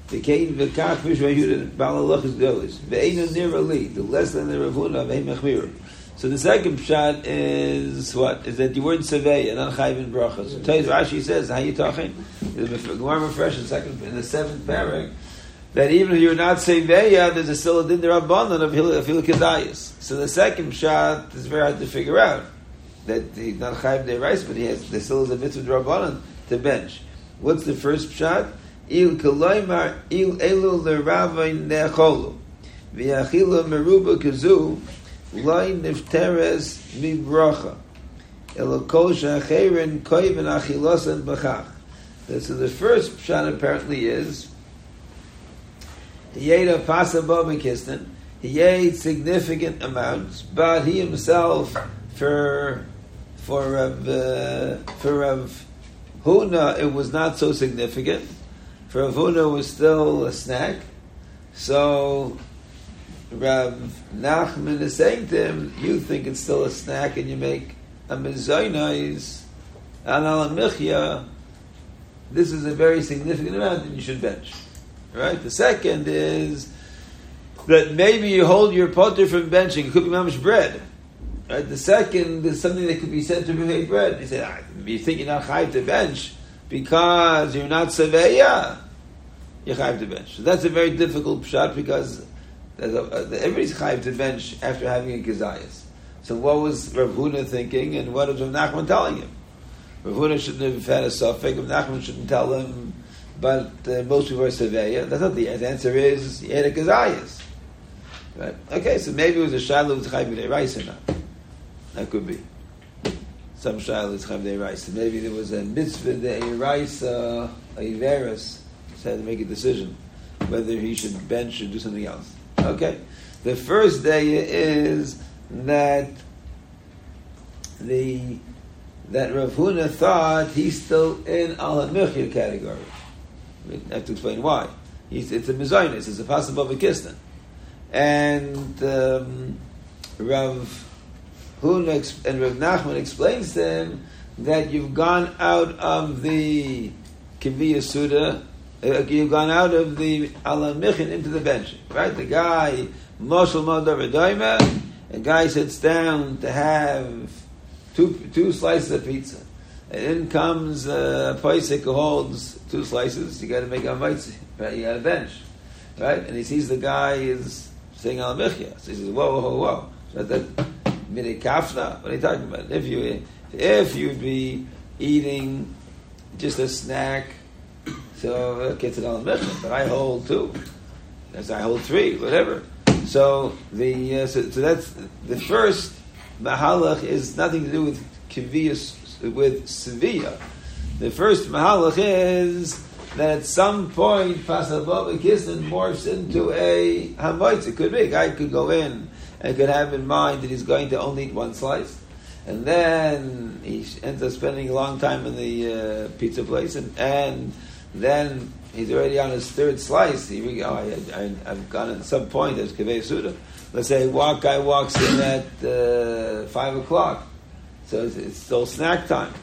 The Kain V'Kach Pish V'Yehuda Bala Lachis Golis V'Einu Nir Ali the less than the Ravuna V'Ein Mechmir. So the second shot is what is that you weren't Sevei and not Chayv in Brachas. So Taiz Rashi says how you talking? Gemara refresh in second in the seventh paragraph that even if you're not Seveya, there's a still a din derabbanan of Hil- of Hilkadayas. So the second shot is very hard to figure out. That he's not Chayiv rice, but he has there still is a mitzvah derabbanan to bench. What's the first shot? Il kaloymar il elu leravain necholu v'yachilu meruba kazu loy nifteres mi bracha elo kol shacherin koyven achilosan b'chach. So the first shot apparently is he ate a pasabah mekistan. He ate significant amounts, but he himself, for for Rav, uh, for Rav Huna, it was not so significant. For Rav Huna, was still a snack. So Rav Nachman is saying to him, "You think it's still a snack, and you make a mezainis an al michya. This is a very significant amount, and you should bench." Right. The second is that maybe you hold your potter from benching. It could be mamish bread. Right. The second is something that could be said to be bread. You say, ah, you think you're not chayiv to bench because you're not seveya. You're chayiv to bench. So that's a very difficult shot because a- uh, everybody's chayiv to bench after having a kizayas. So what was Rav Huna thinking, and what was Rav Nachman telling him? Rav Huna shouldn't have had a suffix. Rav Nachman shouldn't tell him. But uh, most people are seveya. That's not the answer. The answer is he had a kazayas. Right? Okay, so maybe it was a shadow with chayv b'nei rice or not. That could be. Some shadow with chayv b'nei rice. Maybe there was a mitzvah de rice uh, a iveris. So had to make a decision whether he should bench or do something else. Okay, the first day is that the that Rav Huna thought he's still in al hamichir category. I have to explain why. He's, it's a mezainis, it's a possible kistan. And um, Rav Hun ex- and Rav Nachman explains to him that you've gone out of the Kiviya Suda, uh, you've gone out of the Alam Michin into the bench. Right? The guy, Moshel Modav Adoima, a guy sits down to have two, two slices of pizza. And in comes uh, a Paisik who holds two slices, you got to make a mitzi, right? You got a bench, right? And he sees the guy is saying al michya. So he says, whoa, whoa, whoa. So that mini kafna. What are you talking about? If you if you'd be eating just a snack, so it gets it al michya. But I hold two. As I hold three, whatever. So the uh, so, so that's the first mahalach is nothing to do with kiviyas with Sevilla. The first mahalach is that at some point Pasababa Kisnin morphs into a hamoitz. It could be a guy could go in and could have in mind that he's going to only eat one slice, and then he ends up spending a long time in the uh, pizza place, and, and then he's already on his third slice. He, oh, I, I've gone at some point. There's kaveh suda. Let's say walk guy walks in at uh, five o'clock, so it's, it's, still snack time.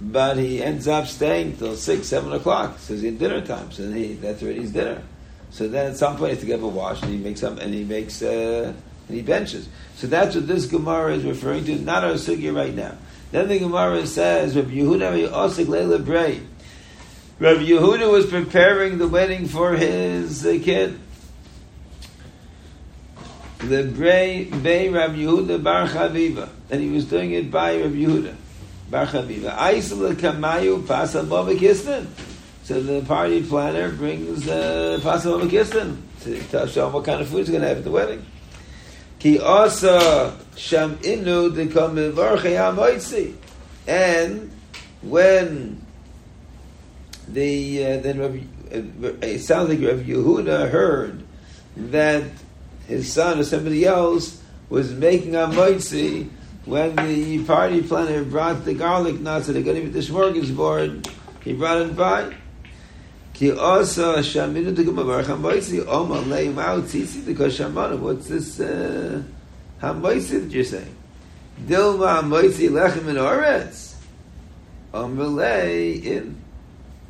But he ends up staying till six, seven o'clock. So it's in dinner time. So he, that's already his dinner. So then at some point he has to get up a wash, and he makes up, and he makes, uh, and he benches. So that's what this Gemara is referring to. Not our sugya right now. Then the Gemara says, Rabbi Yehuda Osik Leila Bray. Rabbi Yehuda was preparing the wedding for his uh, kid. The Bray Bay Rabbi Yehuda Bar Chaviva, and he was doing it by Rabbi Yehuda Bar Chaviva. Aisel Kamayu Kistan. So the party planner brings uh, Pasal Baba to, show him what kind of food he's going to have at the wedding. Ki asa sham inu de kam And when the uh, then uh, it sounds like Rabbi Yehuda heard that his son or somebody else was making a moitzi when the party planner brought the garlic nuts and they're going to eat the. He brought it by. Ki also shaminu to come over hamoitzi oma leim out tzitzi because shamanu. What's this uh, hamoitzi that you're saying? Dilma hamoitzi lechem in oretz. Omelei in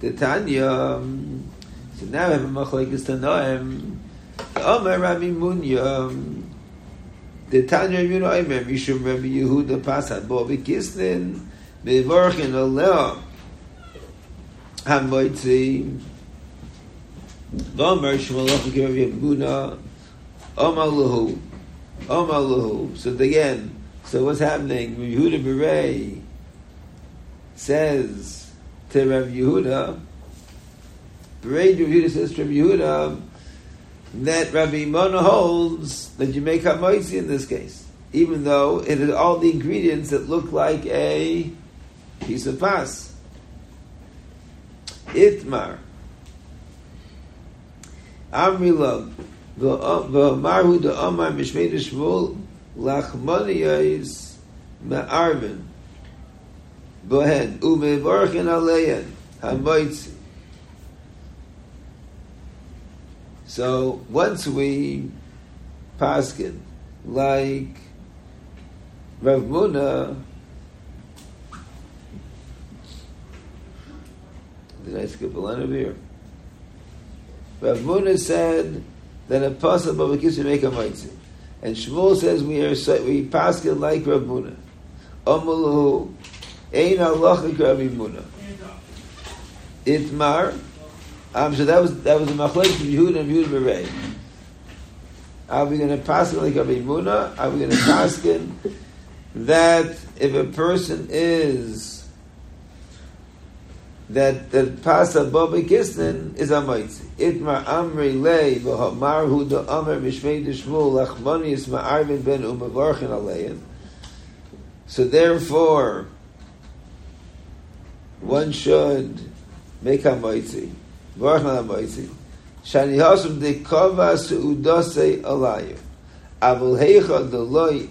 the Tanya. Um, so now we have a machlekes tanoim. Um, Omer Rabbi Munya. Um, the Tanya Rabbi Omer Mishum Rabbi Yehuda Pasad Bo Vikislin Bevorchin Oleo Hamoitzi Vomer Shmalach Rabbi Yehuda Omar Lahu Omar Lahu. So again, so what's happening? Yehuda Berei says to Rabbi Yehuda, Rabbi Yehuda says to Rabbi Yehuda that Rabbi Mona holds that you make hamoitzi in this case, even though it had all the ingredients that look like a piece of pas. Itmar. Amrilov. V'amarhu da Amar Mishmei Shmuel Lachmoniyos Me'arvin. Go ahead. Umevorchen Aleyan. Hamoitzi. So once we paskin like Rav Muna, did I skip a line over here? Rav Muna said that a pasal baba kiss make a mitzvah, and Shmuel says we are we paskin like Rav Muna. Amalu ein halacha Rav Muna. Itmar. Um, so that was that was a machlek of Yehuda and Yehuda Berei. Are we going to pass it like Rabbi Muna? Are we going to pass it that if a person is that that pasa baba kisnin is a mitzvah. Itmar amri lei v'hamar hu da amar mishmei deshmul lachmani is ma'arvin ben umavarchin alein. So therefore, one should make a mitzvah. Baruch Malamoitzi. Shani Hasum de Kova Suudase Alayu. Avul Heicha de Loi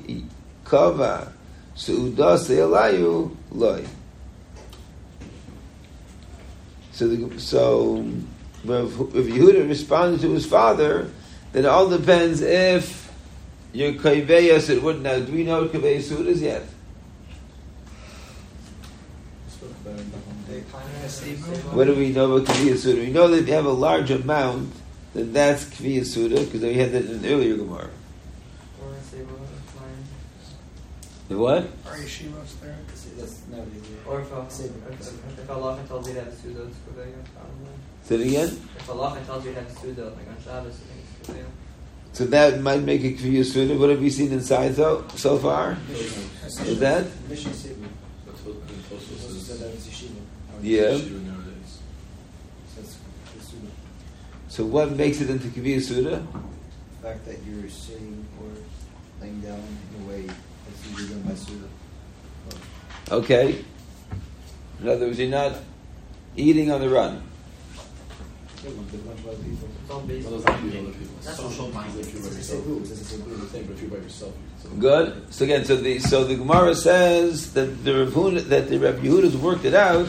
Kova Alayu loy. So, the, so if Yehuda responded to his father Then it all depends if your kaveyas it would now. Do we know what kaveyas suit is yet? What do we know about kaveyas suit? We know that if you have a large amount, then that's kaveyas suit because we had that in an earlier gemara. Or say, well, fine. The what? Or yeshivas there. That's never easy. Or if, Save if, it. if, if Allah tells you to have a suda, it's good, probably. Say it again. If Allah tells you to have a suda, like on Shabbos, I think it's good. So that might make it kaveyas suit. What have we seen inside though so far? Is that? Mission Sebu. That's what and Tosfos So says. that was yeshiva. Yeah. So it's it's Sebu. So what makes it into kaviyas suda? The fact that you're sitting or laying down in a way that's usually done by Suda. Okay. In other words, you're not eating on the run. Yeah, one, but much other people. It's all based Well, on that's not you, other people. That's Social mind. If you're by It's a yourself. Sebu. It's a Sebu. It's the same, but if you're by yourself, you can Good. So again, so the so the Gemara says that the Rav Huna, that the Rabbi Yehuda's worked it out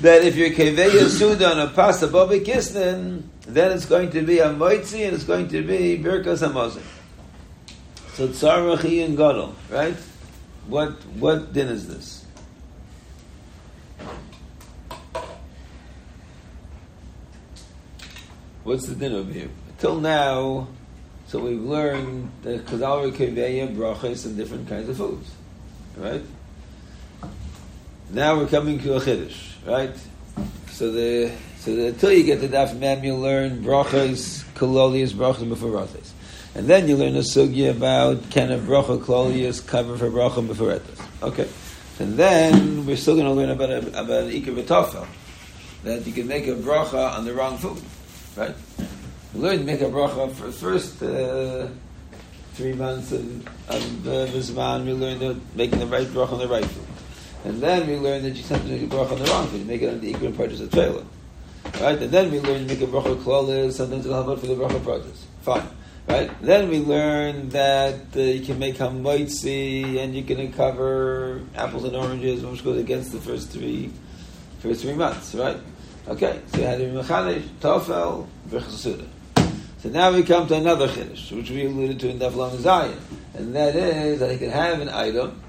that if you're keveya suda on a pasta bobik kisnin, then it's going to be a moitzi and it's going to be birkas hamazon. So tzarachi and gadol, right? What what din is this? What's the din over here? Till now, so we've learned that chazal keveya brachas and different kinds of foods, right? Now we're coming to a chiddush, right? So the so the, until you get to daf mem, you learn brachas, kololias, brachas, mefuratas, and then you learn a sugya about can a bracha kololias cover for bracha mefuratas. Okay, and then we're still going to learn about a, about ikar v'tofel, that you can make a bracha on the wrong food, right? We learned to make a bracha for the first uh, three months of, of uh, Mizman. We learned making the right bracha on the right food. And then we learn that you sometimes make a bracha on the wrong. You make it on the equal purchase of tefillah. Right? And then we learn to make a bracha klolis, sometimes it'll out for the bracha purchase. Fine. Right? Then we learn that uh, you can make hamoitzi and you can cover apples and oranges, which goes against the first three first three months, right? Okay, so you had the mechanish, tofel, v'chasuda. So now we come to another chiddush, which we alluded to in Daf Zion, and that is that I can have an item,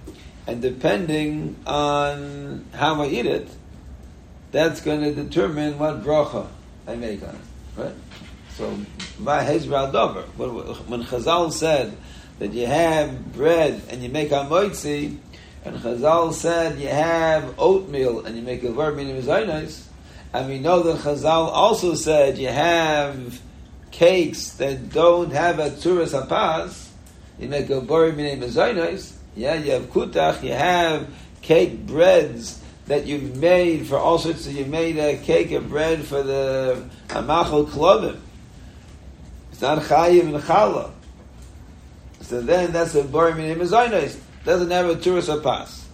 and depending on how I eat it, that's going to determine what bracha I make on it, right? So, my hezral dover. When Chazal said that you have bread and you make a moitzi, and Chazal said you have oatmeal and you make a verb meaning and we know that Chazal also said you have cakes that don't have a tzuras hapaz, you make a verb meaning. Yeah, you have kutach, you have cake breads that you've made for all sorts of, you made a cake of bread for the amachal klovim. It's not chayim and challah. So then that's a boring meaning mezainis. Doesn't have a tourist or pass.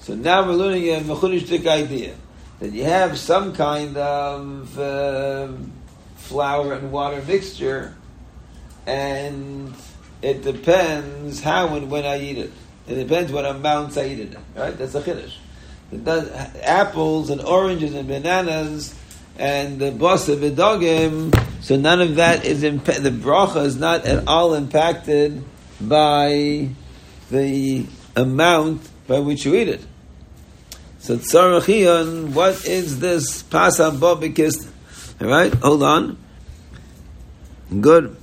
So now we're learning a mechudishtik idea that you have some kind of uh, flour and water mixture, and it depends how and when I eat it. It depends what amounts I eat it. Right? That's a chiddush. Apples and oranges and bananas and the bossa vidogim. So none of that is imp- the bracha is not at all impacted by the amount by which you eat it. So tzarachion, what is this pasam bobikist? All right, hold on. Good.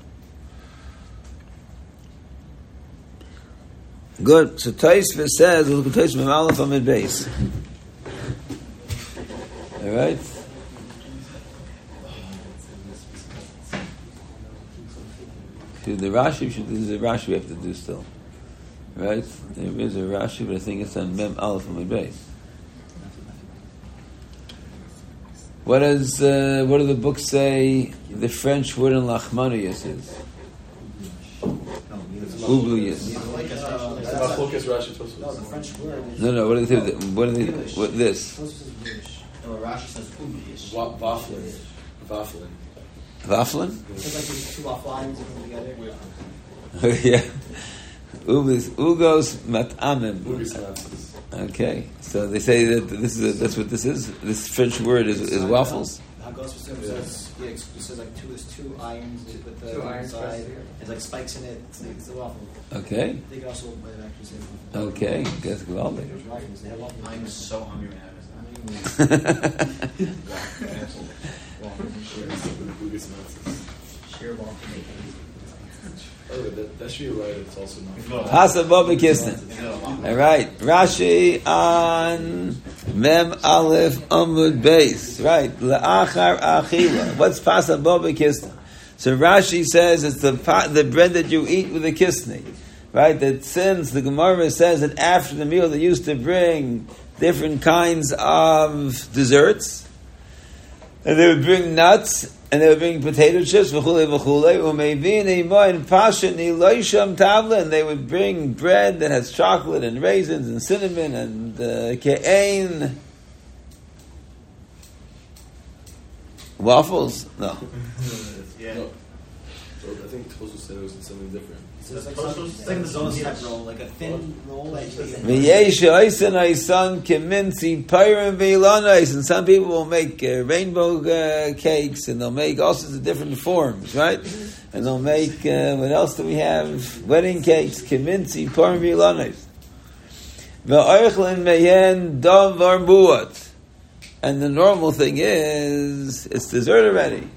Good. So Taisva says, look at Taisva Aleph Amid Base. All right. See, the Rashi should this is a Rashi we have to do still, right? There is a Rashi, but I think it's on Mem Aleph Amid Base. What does uh, what do the books say? The French word in Lachmanius is Oublious. It's about focus No, the French word. No, no. What do they? What do they? What this? Tosfos is Yiddish. No, Rashi says Ubiyish. Wa- Waffling. Waffling. Waffeln? It's like these two off lines together. Oh, yeah. Ubis, ugos matamim. Okay, so they say that this is a, that's what this is. This French word is, is waffles. Haggadah Because it says, yeah, it says like two, there's two irons with the Two irons side. pressed. There's like spikes in it. It's, like, it's a waffle. Okay, They can also might actually say waffle. okay, guess gewaldig. There's waffles. They have waffles. I'm so hungry right now. Biggest nonsense. Sheer waffle making. Oh, that, that should be right. It's also not. Hasa Baba All right, Rashi on Mem Aleph Amud Beis. Right, Le'achar Achila. What's Pasa Baba Kistan? So Rashi says it's the the bread that you eat with the kisney. Right, that since the Gemara says that after the meal they used to bring different kinds of desserts, and they would bring nuts, and they would bring potato chips, v'chule v'chule, u'mevin imo and pasha niloisham tavla, and they would bring bread that has chocolate and raisins and cinnamon and uh, ke'ain. Waffles? No. Yeah. No. So I think Tosu said it was something different. So it's like, some, it's like the zone roll, like a thin roll that you eat. V'yesh oisen oisan keminzi pyram v'ilonais, and some people will make uh, rainbow uh, cakes, and they'll make all sorts of different forms, right? And they'll make, uh, what else do we have? Wedding cakes, keminzi pyram v'ilonais. V'oichlin meyen davar buat. And the normal thing is, it's dessert already.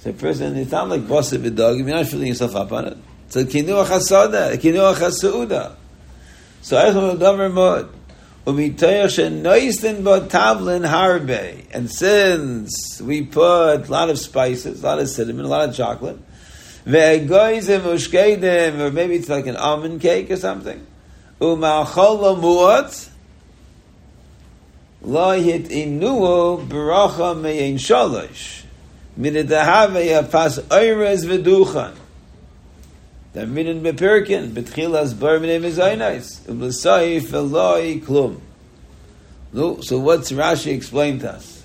So a person, it's not like bossa v'dog, you're not filling yourself up on it. A kinuach hasada, kinuach hasauda. So Eichel Davar Mod. Umitoyach shenoisten bo tavlin harbe. And since we put a lot of spices, a lot of cinnamon, a lot of chocolate, ve'egoizim ushkedim, or maybe it's like an almond cake or something. Uma'achol mu'at, lo hit inuo baracha me'en shalosh. Minidahave yapas oirez v'duchan. That minen bepirkin betchilas bar minim izaynais ublasayif eloi klum. No, so what's Rashi explained to us?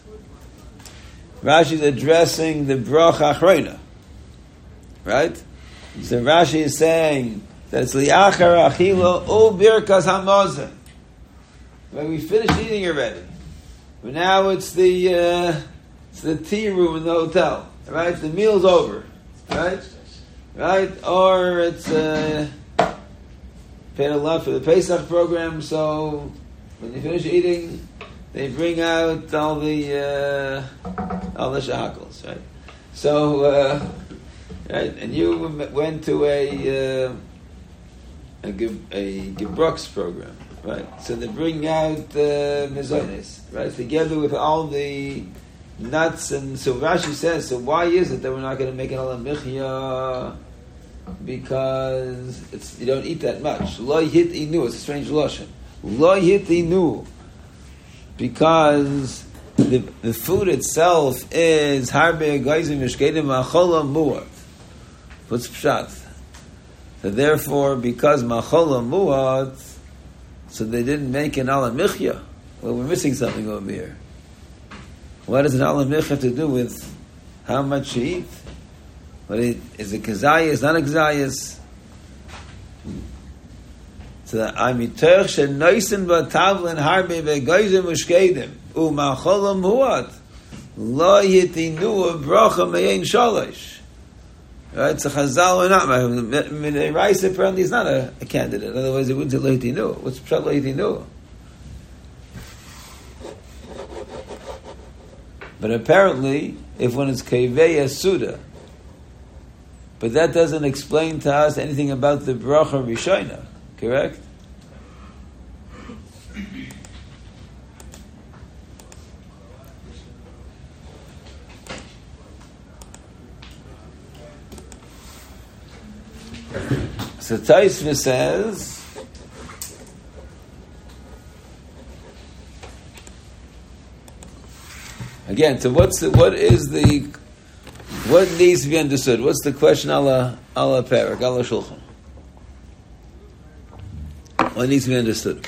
Rashi's addressing the bracha achrona, right? So Rashi is saying that it's liachar achila u birkas hamazon. When we finished eating already, but now it's the uh, it's the tea room in the hotel, right? The meal's over, right? Right? Or it's uh, paid a lot for the Pesach program, so when you finish eating, they bring out all the uh, all the shakals, right? So, uh, right, and you went to a uh, a, a Gebrux program, right? So they bring out uh, mizonis, right, together with all the nuts, and so Rashi says, so why is it that we're not going to make an alam? Because it's you don't eat that much. Lo hit inu. It's a strange lashon. Lo hit inu. Because the, the food itself is harbe geizim mishkedim machola muat. What's pshat? So therefore, because machola muat, so they didn't make an alam michya. Well, we're missing something over here. What does an alam michya to do with how much you eat? But it, is it kazayas, not a kazayas? So I'm iterch shenoisen b'tavlin harbe v'goyzim u'shkedim u'macholam huat lo yitinu bracha me'ein shalosh. Right, so Chazal or not, Minei Rice apparently is not a, a candidate. Otherwise, it wouldn't say lo yitinu. What's pshat lo yitinu? But apparently, if one is keveya suda, but that doesn't explain to us anything about the bracha rishona, correct? So Taisva says, again, so what's the, what is the what needs to be understood? What's the question Allah Allah parak Allah shulchan? What needs to be understood?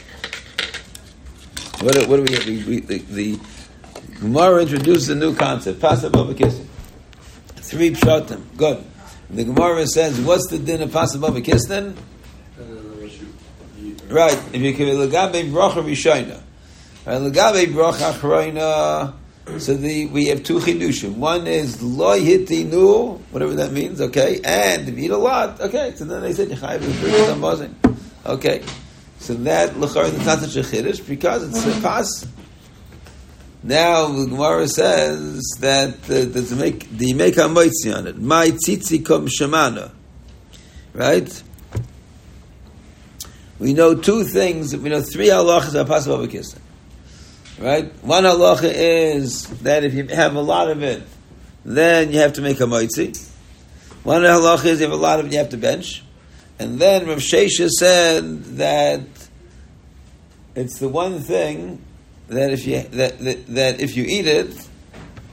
What, what do we? We, the, the Gemara introduces a new concept. Pasa kissing. Three pshatim. Good. The Gemara says, "What's the din of pasa bava kissing?" Right. If you can legabe bracha rishayna, right? Legabe bracha achrayna. So the we have two chidushim. One is lo hitinu, whatever that means. Okay, and if you eat a lot, okay. So then they said yechayiv amazing. Okay, so that lechar is not such a chiddush because it's a pas. Now the Gemara says that uh, make the make a moitzi on it. My tzitzi kom shemana, right? We know two things. We know three halachas are possible of a kissin. Right? One halacha is that if you have a lot of it, then you have to make a moitzi. One halacha is if you have a lot of it, you have to bench. And then Rav Shesha said that it's the one thing that if you that, that, that if you eat it,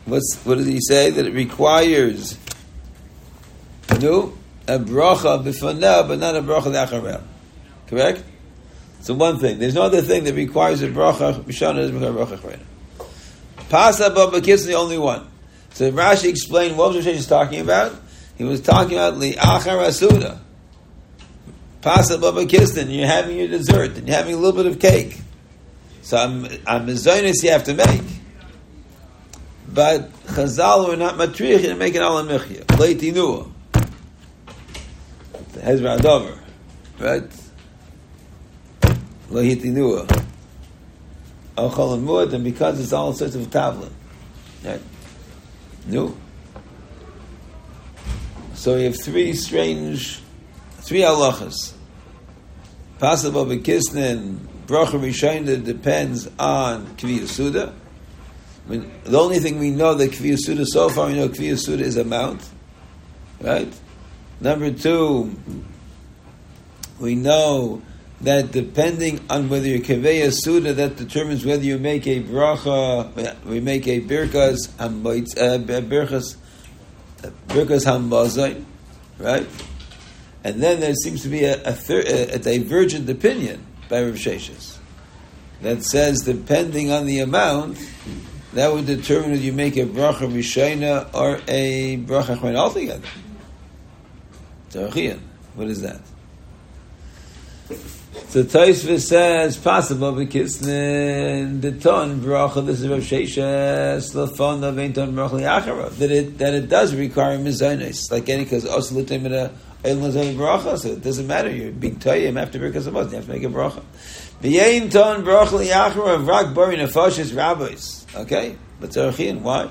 what's what did he say? That it requires no a bracha b'fanah, but not a bracha l'acharel. Correct? So one thing. There's no other thing that requires a bracha. Mishana is bracha chreina. Pasa baba kiss the only one. So Rashi explained what was Rashi talking about. He was talking about li'achar asuda. Pas Haba Bekisnin. You're having your dessert and you're having a little bit of cake. So I'm I'm you have to make. But Chazal were not matrich and make an alam michya. Hezra Adover. Right? Lo hitinua. Ochol and and because it's all sorts of tavlin. Right? No. So you have three strange, three halachas. Pas Haba Bekisnin, bracha rishayna depends on kviyah suda. I mean, the only thing we know that kviyah suda so far, we know kviyah suda is a mount, right? Number two, we know that depending on whether you kaveya suda, that determines whether you make a bracha, we make a birkas uh, birkas birkas hambazai, right? And then there seems to be a, a, thir- a, a divergent opinion by Rav that says depending on the amount, that would determine if you make a bracha rishayna or a bracha altogether. What is that? So Taisva says possible because the ton bracha this is Rav Sheshes lafon of einton bracha liachara that it that it does require mizanis like any because also lutim bracha so it doesn't matter you're being toyim after because of you have to make a bracha. V'yein ton bracha liachara v'rak bari nefashis rabbis okay? But tzarachin why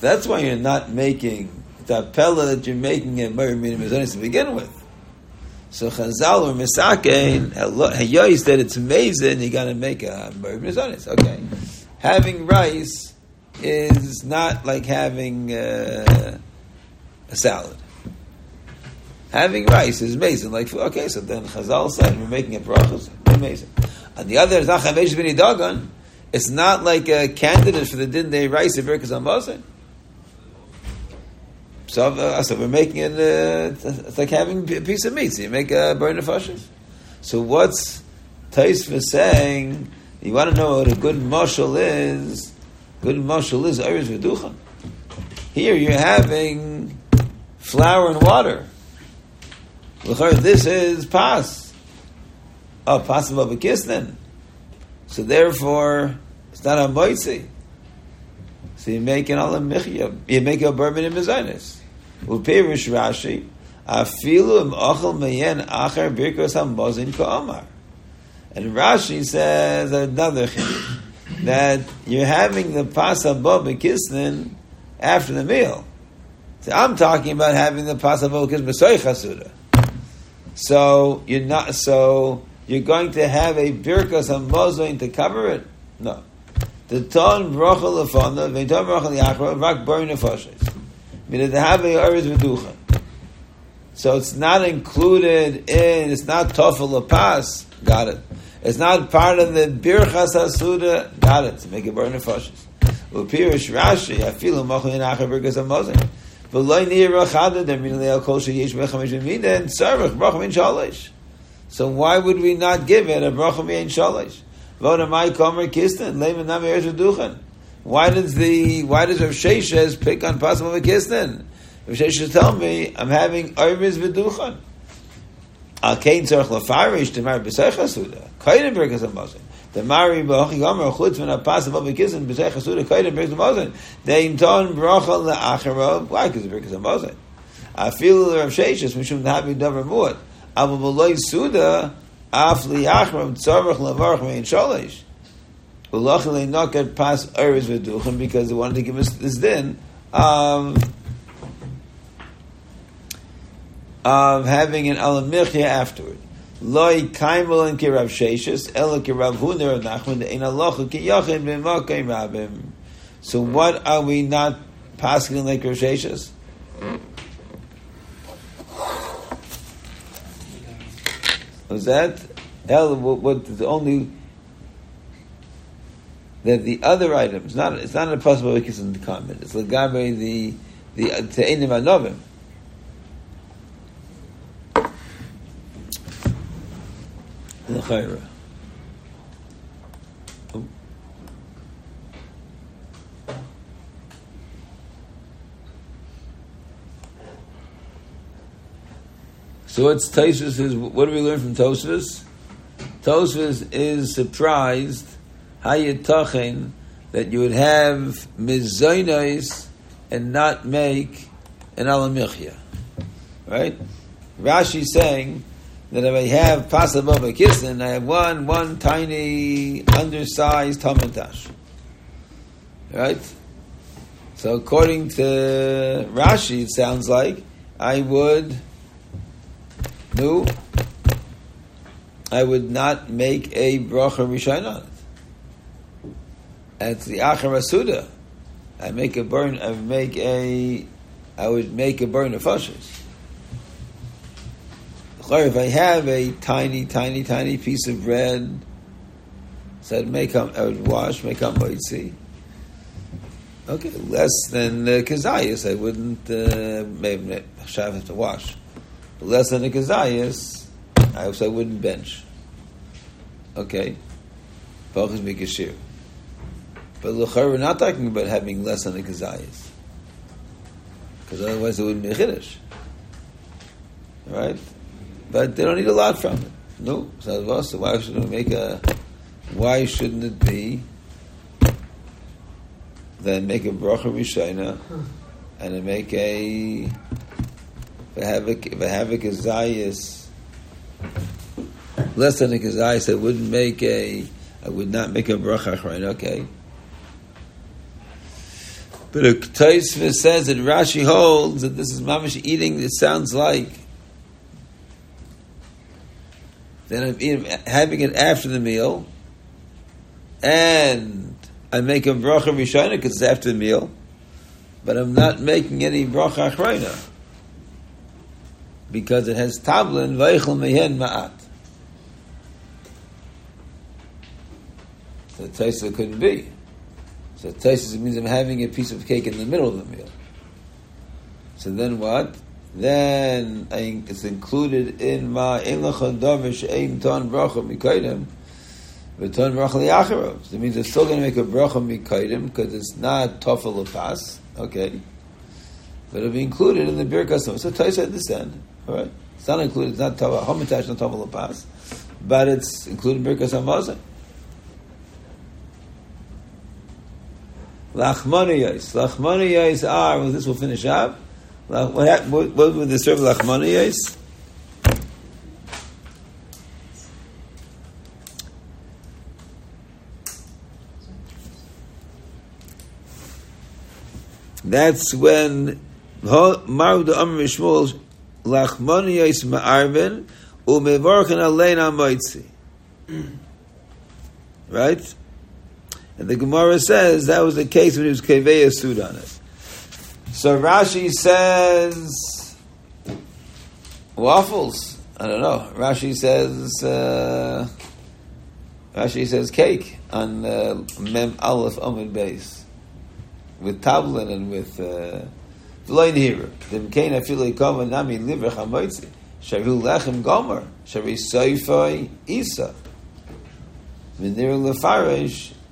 That's why you're not making the pella that you're making in Mary Minim Mizonis to begin with. So Chazal or Misakein, Hayois that it's amazing, you gotta make a Mary Mizonis. Okay. Having rice is not like having uh, a salad. Having rice is amazing. Like, okay, so then Chazal said, we're making a brachas, amazing. On the other, it's not like a candidate for the din day rice of Birkas Ambazin. So, uh, so we're making it, uh, it's like having a piece of meat. So you make a burn of. So what's Taisva saying? You want to know what a good mushal is? Good mushal is Eretz V'duchan. Here you're having flour and water. This is pas. Oh, pas of a kisnin. So therefore, it's not a moitzi. So you make an alam michya. You make a bourbon in mezainis. Upirish Rashi, afilu im ochel meyen acher birkos hamozin ka'amar. And Rashi says another thing, that you're having the Pas Haba Bekisnin after the meal. So I'm talking about having the Pas Haba Bekisnin chasuda. So you're not so you're going to have a birkos hamozin to cover it? No. The ton brachal lefana, v'ton brachal yachra, rak burn nefoshes. So it's not included in, it's not tofel pas, got it. It's not part of the birchas hasuda, got it, to make it burn nefashis. Upirish Rashi, afilu mochin in acher berkas hamazon. V'loy nir rachada demin leil kol sheyesh bechamish v'minen tzarech bracha min shalish. So why would we not give it a bracha min shalish? Voda mai komer kisten leimen nam eretz v'duchen. Why does the why does Rav Sheshes pick on possible v'kisten? Rav Sheshes tell me I'm having oivers v'duchen. Al kein tzarech lafarish demar b'sech hasuda. Kaiden berkas hamazon. The Mari B'Achi Gomer Chutz Min HaPasav Of Kisin B'Zeh Chasuda Kaiden Birkas HaMozen Dein Ton Bracha Le'achara Why? Because of Birkas HaMozen Afilu Rav Sheshes Mishum Dhabi Dover Muat Abu B'Loi Suda Af Li'achram Tzarech Le'varach Mein Sholish because they wanted to give us this din um, of having an Alamichya afterward loy kaimel and kirav sheshes ela kirav huner nachman in alocha ki yachin b'makay rabim. So what are we not passing like Rav Sheshes? Was that hell? What, what the only that the other items not it's not a possible wikis in the comment. It's legabe the the te'inim anovim. L'chayra. Oh. So what's Tosfos is? What do we learn from Tosfos? Tosfos is surprised tachen that you would have mizaynais and not make an alamichya, right? Rashi saying that if I have Pas Haba Bekisnin, I have one one tiny undersized tamatash. Right? So according to Rashi, it sounds like I would no I would not make a bracha rishon on it. It's the acharasuda. I make a burn. I make a. I would make a burn of fushes if I have a tiny, tiny, tiny piece of bread, so I'd make up, I would wash, make up moitzi. Okay, less than uh, kazayas, I wouldn't, uh, maybe I have to wash. But less than a kazayas, I also wouldn't bench. Okay, focus shear. But l'char, we're not talking about having less than a kazayas. Because otherwise it wouldn't be a chiddush. Right? but they don't need a lot from it. No, so why should we make a? Why shouldn't it be? Then make a bracha rishayna, and then make a v'havik v'havik azayis less than a kazayis. I wouldn't make a. I would not make a bracha achrain. Okay. But a Taisva says that Rashi holds that this is mamish eating. It sounds like then I'm eating, having it after the meal, and I make a bracha rishona because it's after the meal, but I'm not making any bracha achrayna because it has tablin vaychel mehen ma'at. So taisa couldn't be. So taisa means I'm having a piece of cake in the middle of the meal. So then what? then it's included in my ein lachadavish ein ton bracha mikaydim v'ton bracha liacharov. So it means it's still going to make a bracha mikaydim because it's not tofel lepas, okay? But it'll be included in the birkas. So Taisa at this end, all right? It's not included. It's not tofel homitash, not tofel lepas, but it's included in birkas hamazon. Lachmaniyos. Lachmaniyos are, well, this will finish up. What, what, what would the serve lachmaniyos? That's when the Amr Shmuel lachmaniyos ma'arvin umevarchin alein amoitzi. Right? And the Gemara says that was the case when he was keveya sued on it. So Rashi says waffles. I don't know. Rashi says uh, Rashi says cake on uh, Mem Aleph Amid base. with tablin and with uh, v'loin hira. Dem kein afilei kava nami liver chamoitzi. Shavu lechem gomer. Shavi soifoi isa. V'nir lefarish.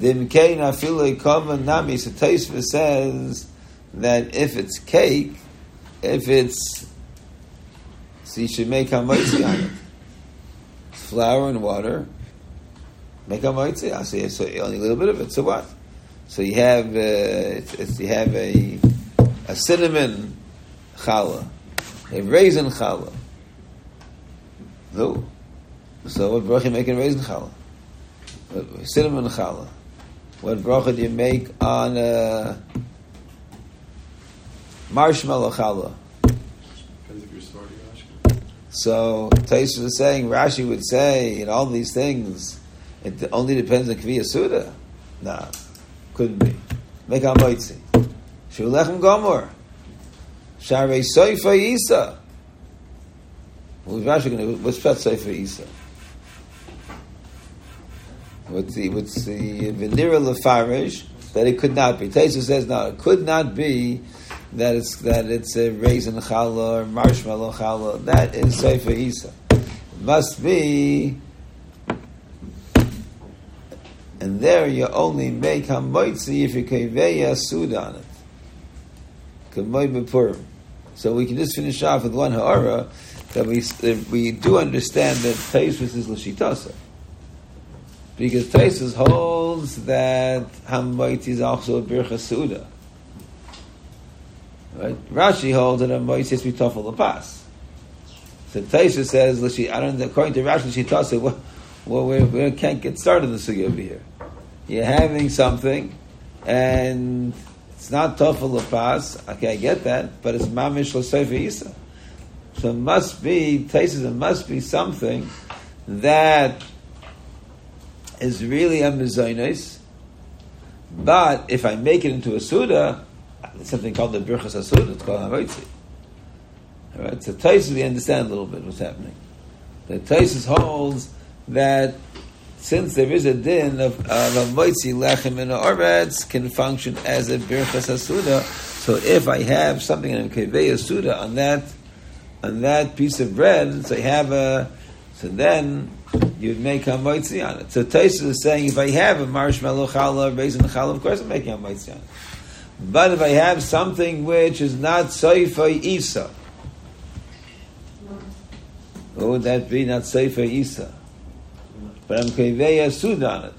Dimkein afilei kava nami. So Taisva says that if it's cake, if it's so you should make hamaitzi on it. It's flour and water. Make hamaitzi. I say so only a little bit of it. So what? So you have uh, it's, it's, you have a a cinnamon challah, a raisin challah. No. So what bracha you raisin challah? Cinnamon challah. What bracha do you make on uh, marshmallow challah? Depends if you're starting Ashken. So Taisha is saying, Rashi would say, in all these things, it only depends on Kviya Suda. Nah, couldn't be. Make a moitzi. Shulechem Gomor. Sharei Soifa Isa. What's Rashi going to, what's Pet Soifa Isa? What's the, what's the Venira Lefarish? That it could not be. Taisha says, no, it could not be that it's that it's a raisin challah or marshmallow challah. That is Seifa Isa. It must be, and there you only make hamoitzi if you kaveya sud on it. So we can just finish off with one ha'ara that we we do understand that Taisvus is l'shitasa. Because Taisus holds that hamoitzi is also a bircha suda. Right? Rashi holds that a moitzi has to be tafel lepas. So Taisha says, "Lishi, I don't. According to Rashi, she tells well, well, we, can't get started in the sugi over here. You're having something, and it's not tafel lepas. Okay, I get that, but it's mamish l'sefer isa. So it must be Taisha. says It must be something that is really a mezainis. But if I make it into a suda, it's something called the birchas asuda. It's called hamaitzi. All right. So Taisus, we understand a little bit what's happening. The Taisus holds that since there is a din of, a moitzi lechem and a oretz can function as a birchas asuda. So if I have something in a asuda on that on that piece of bread, so I have a so then you'd make a moitzi on it. So Taisus is saying if I have a marshmallow challah, raisin challah, of course I'm making a moitzi on it. But if I have something which is not Seifa Isa, what would that be? Not Seifa Isa. But I'm Keveya Sud on it.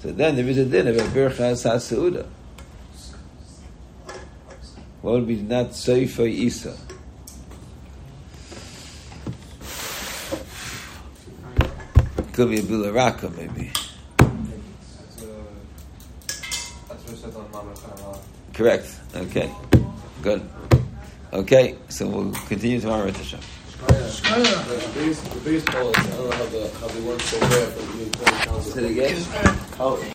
So then there is a din of a Birchas HaSeuda. What would be not Seifa Isa? Could be a Bilaraka maybe. Correct. Okay. Good. Okay, so we'll continue tomorrow with Hashem. The biggest, the biggest problem is I don't know how the how they work so bad from the Say it again. How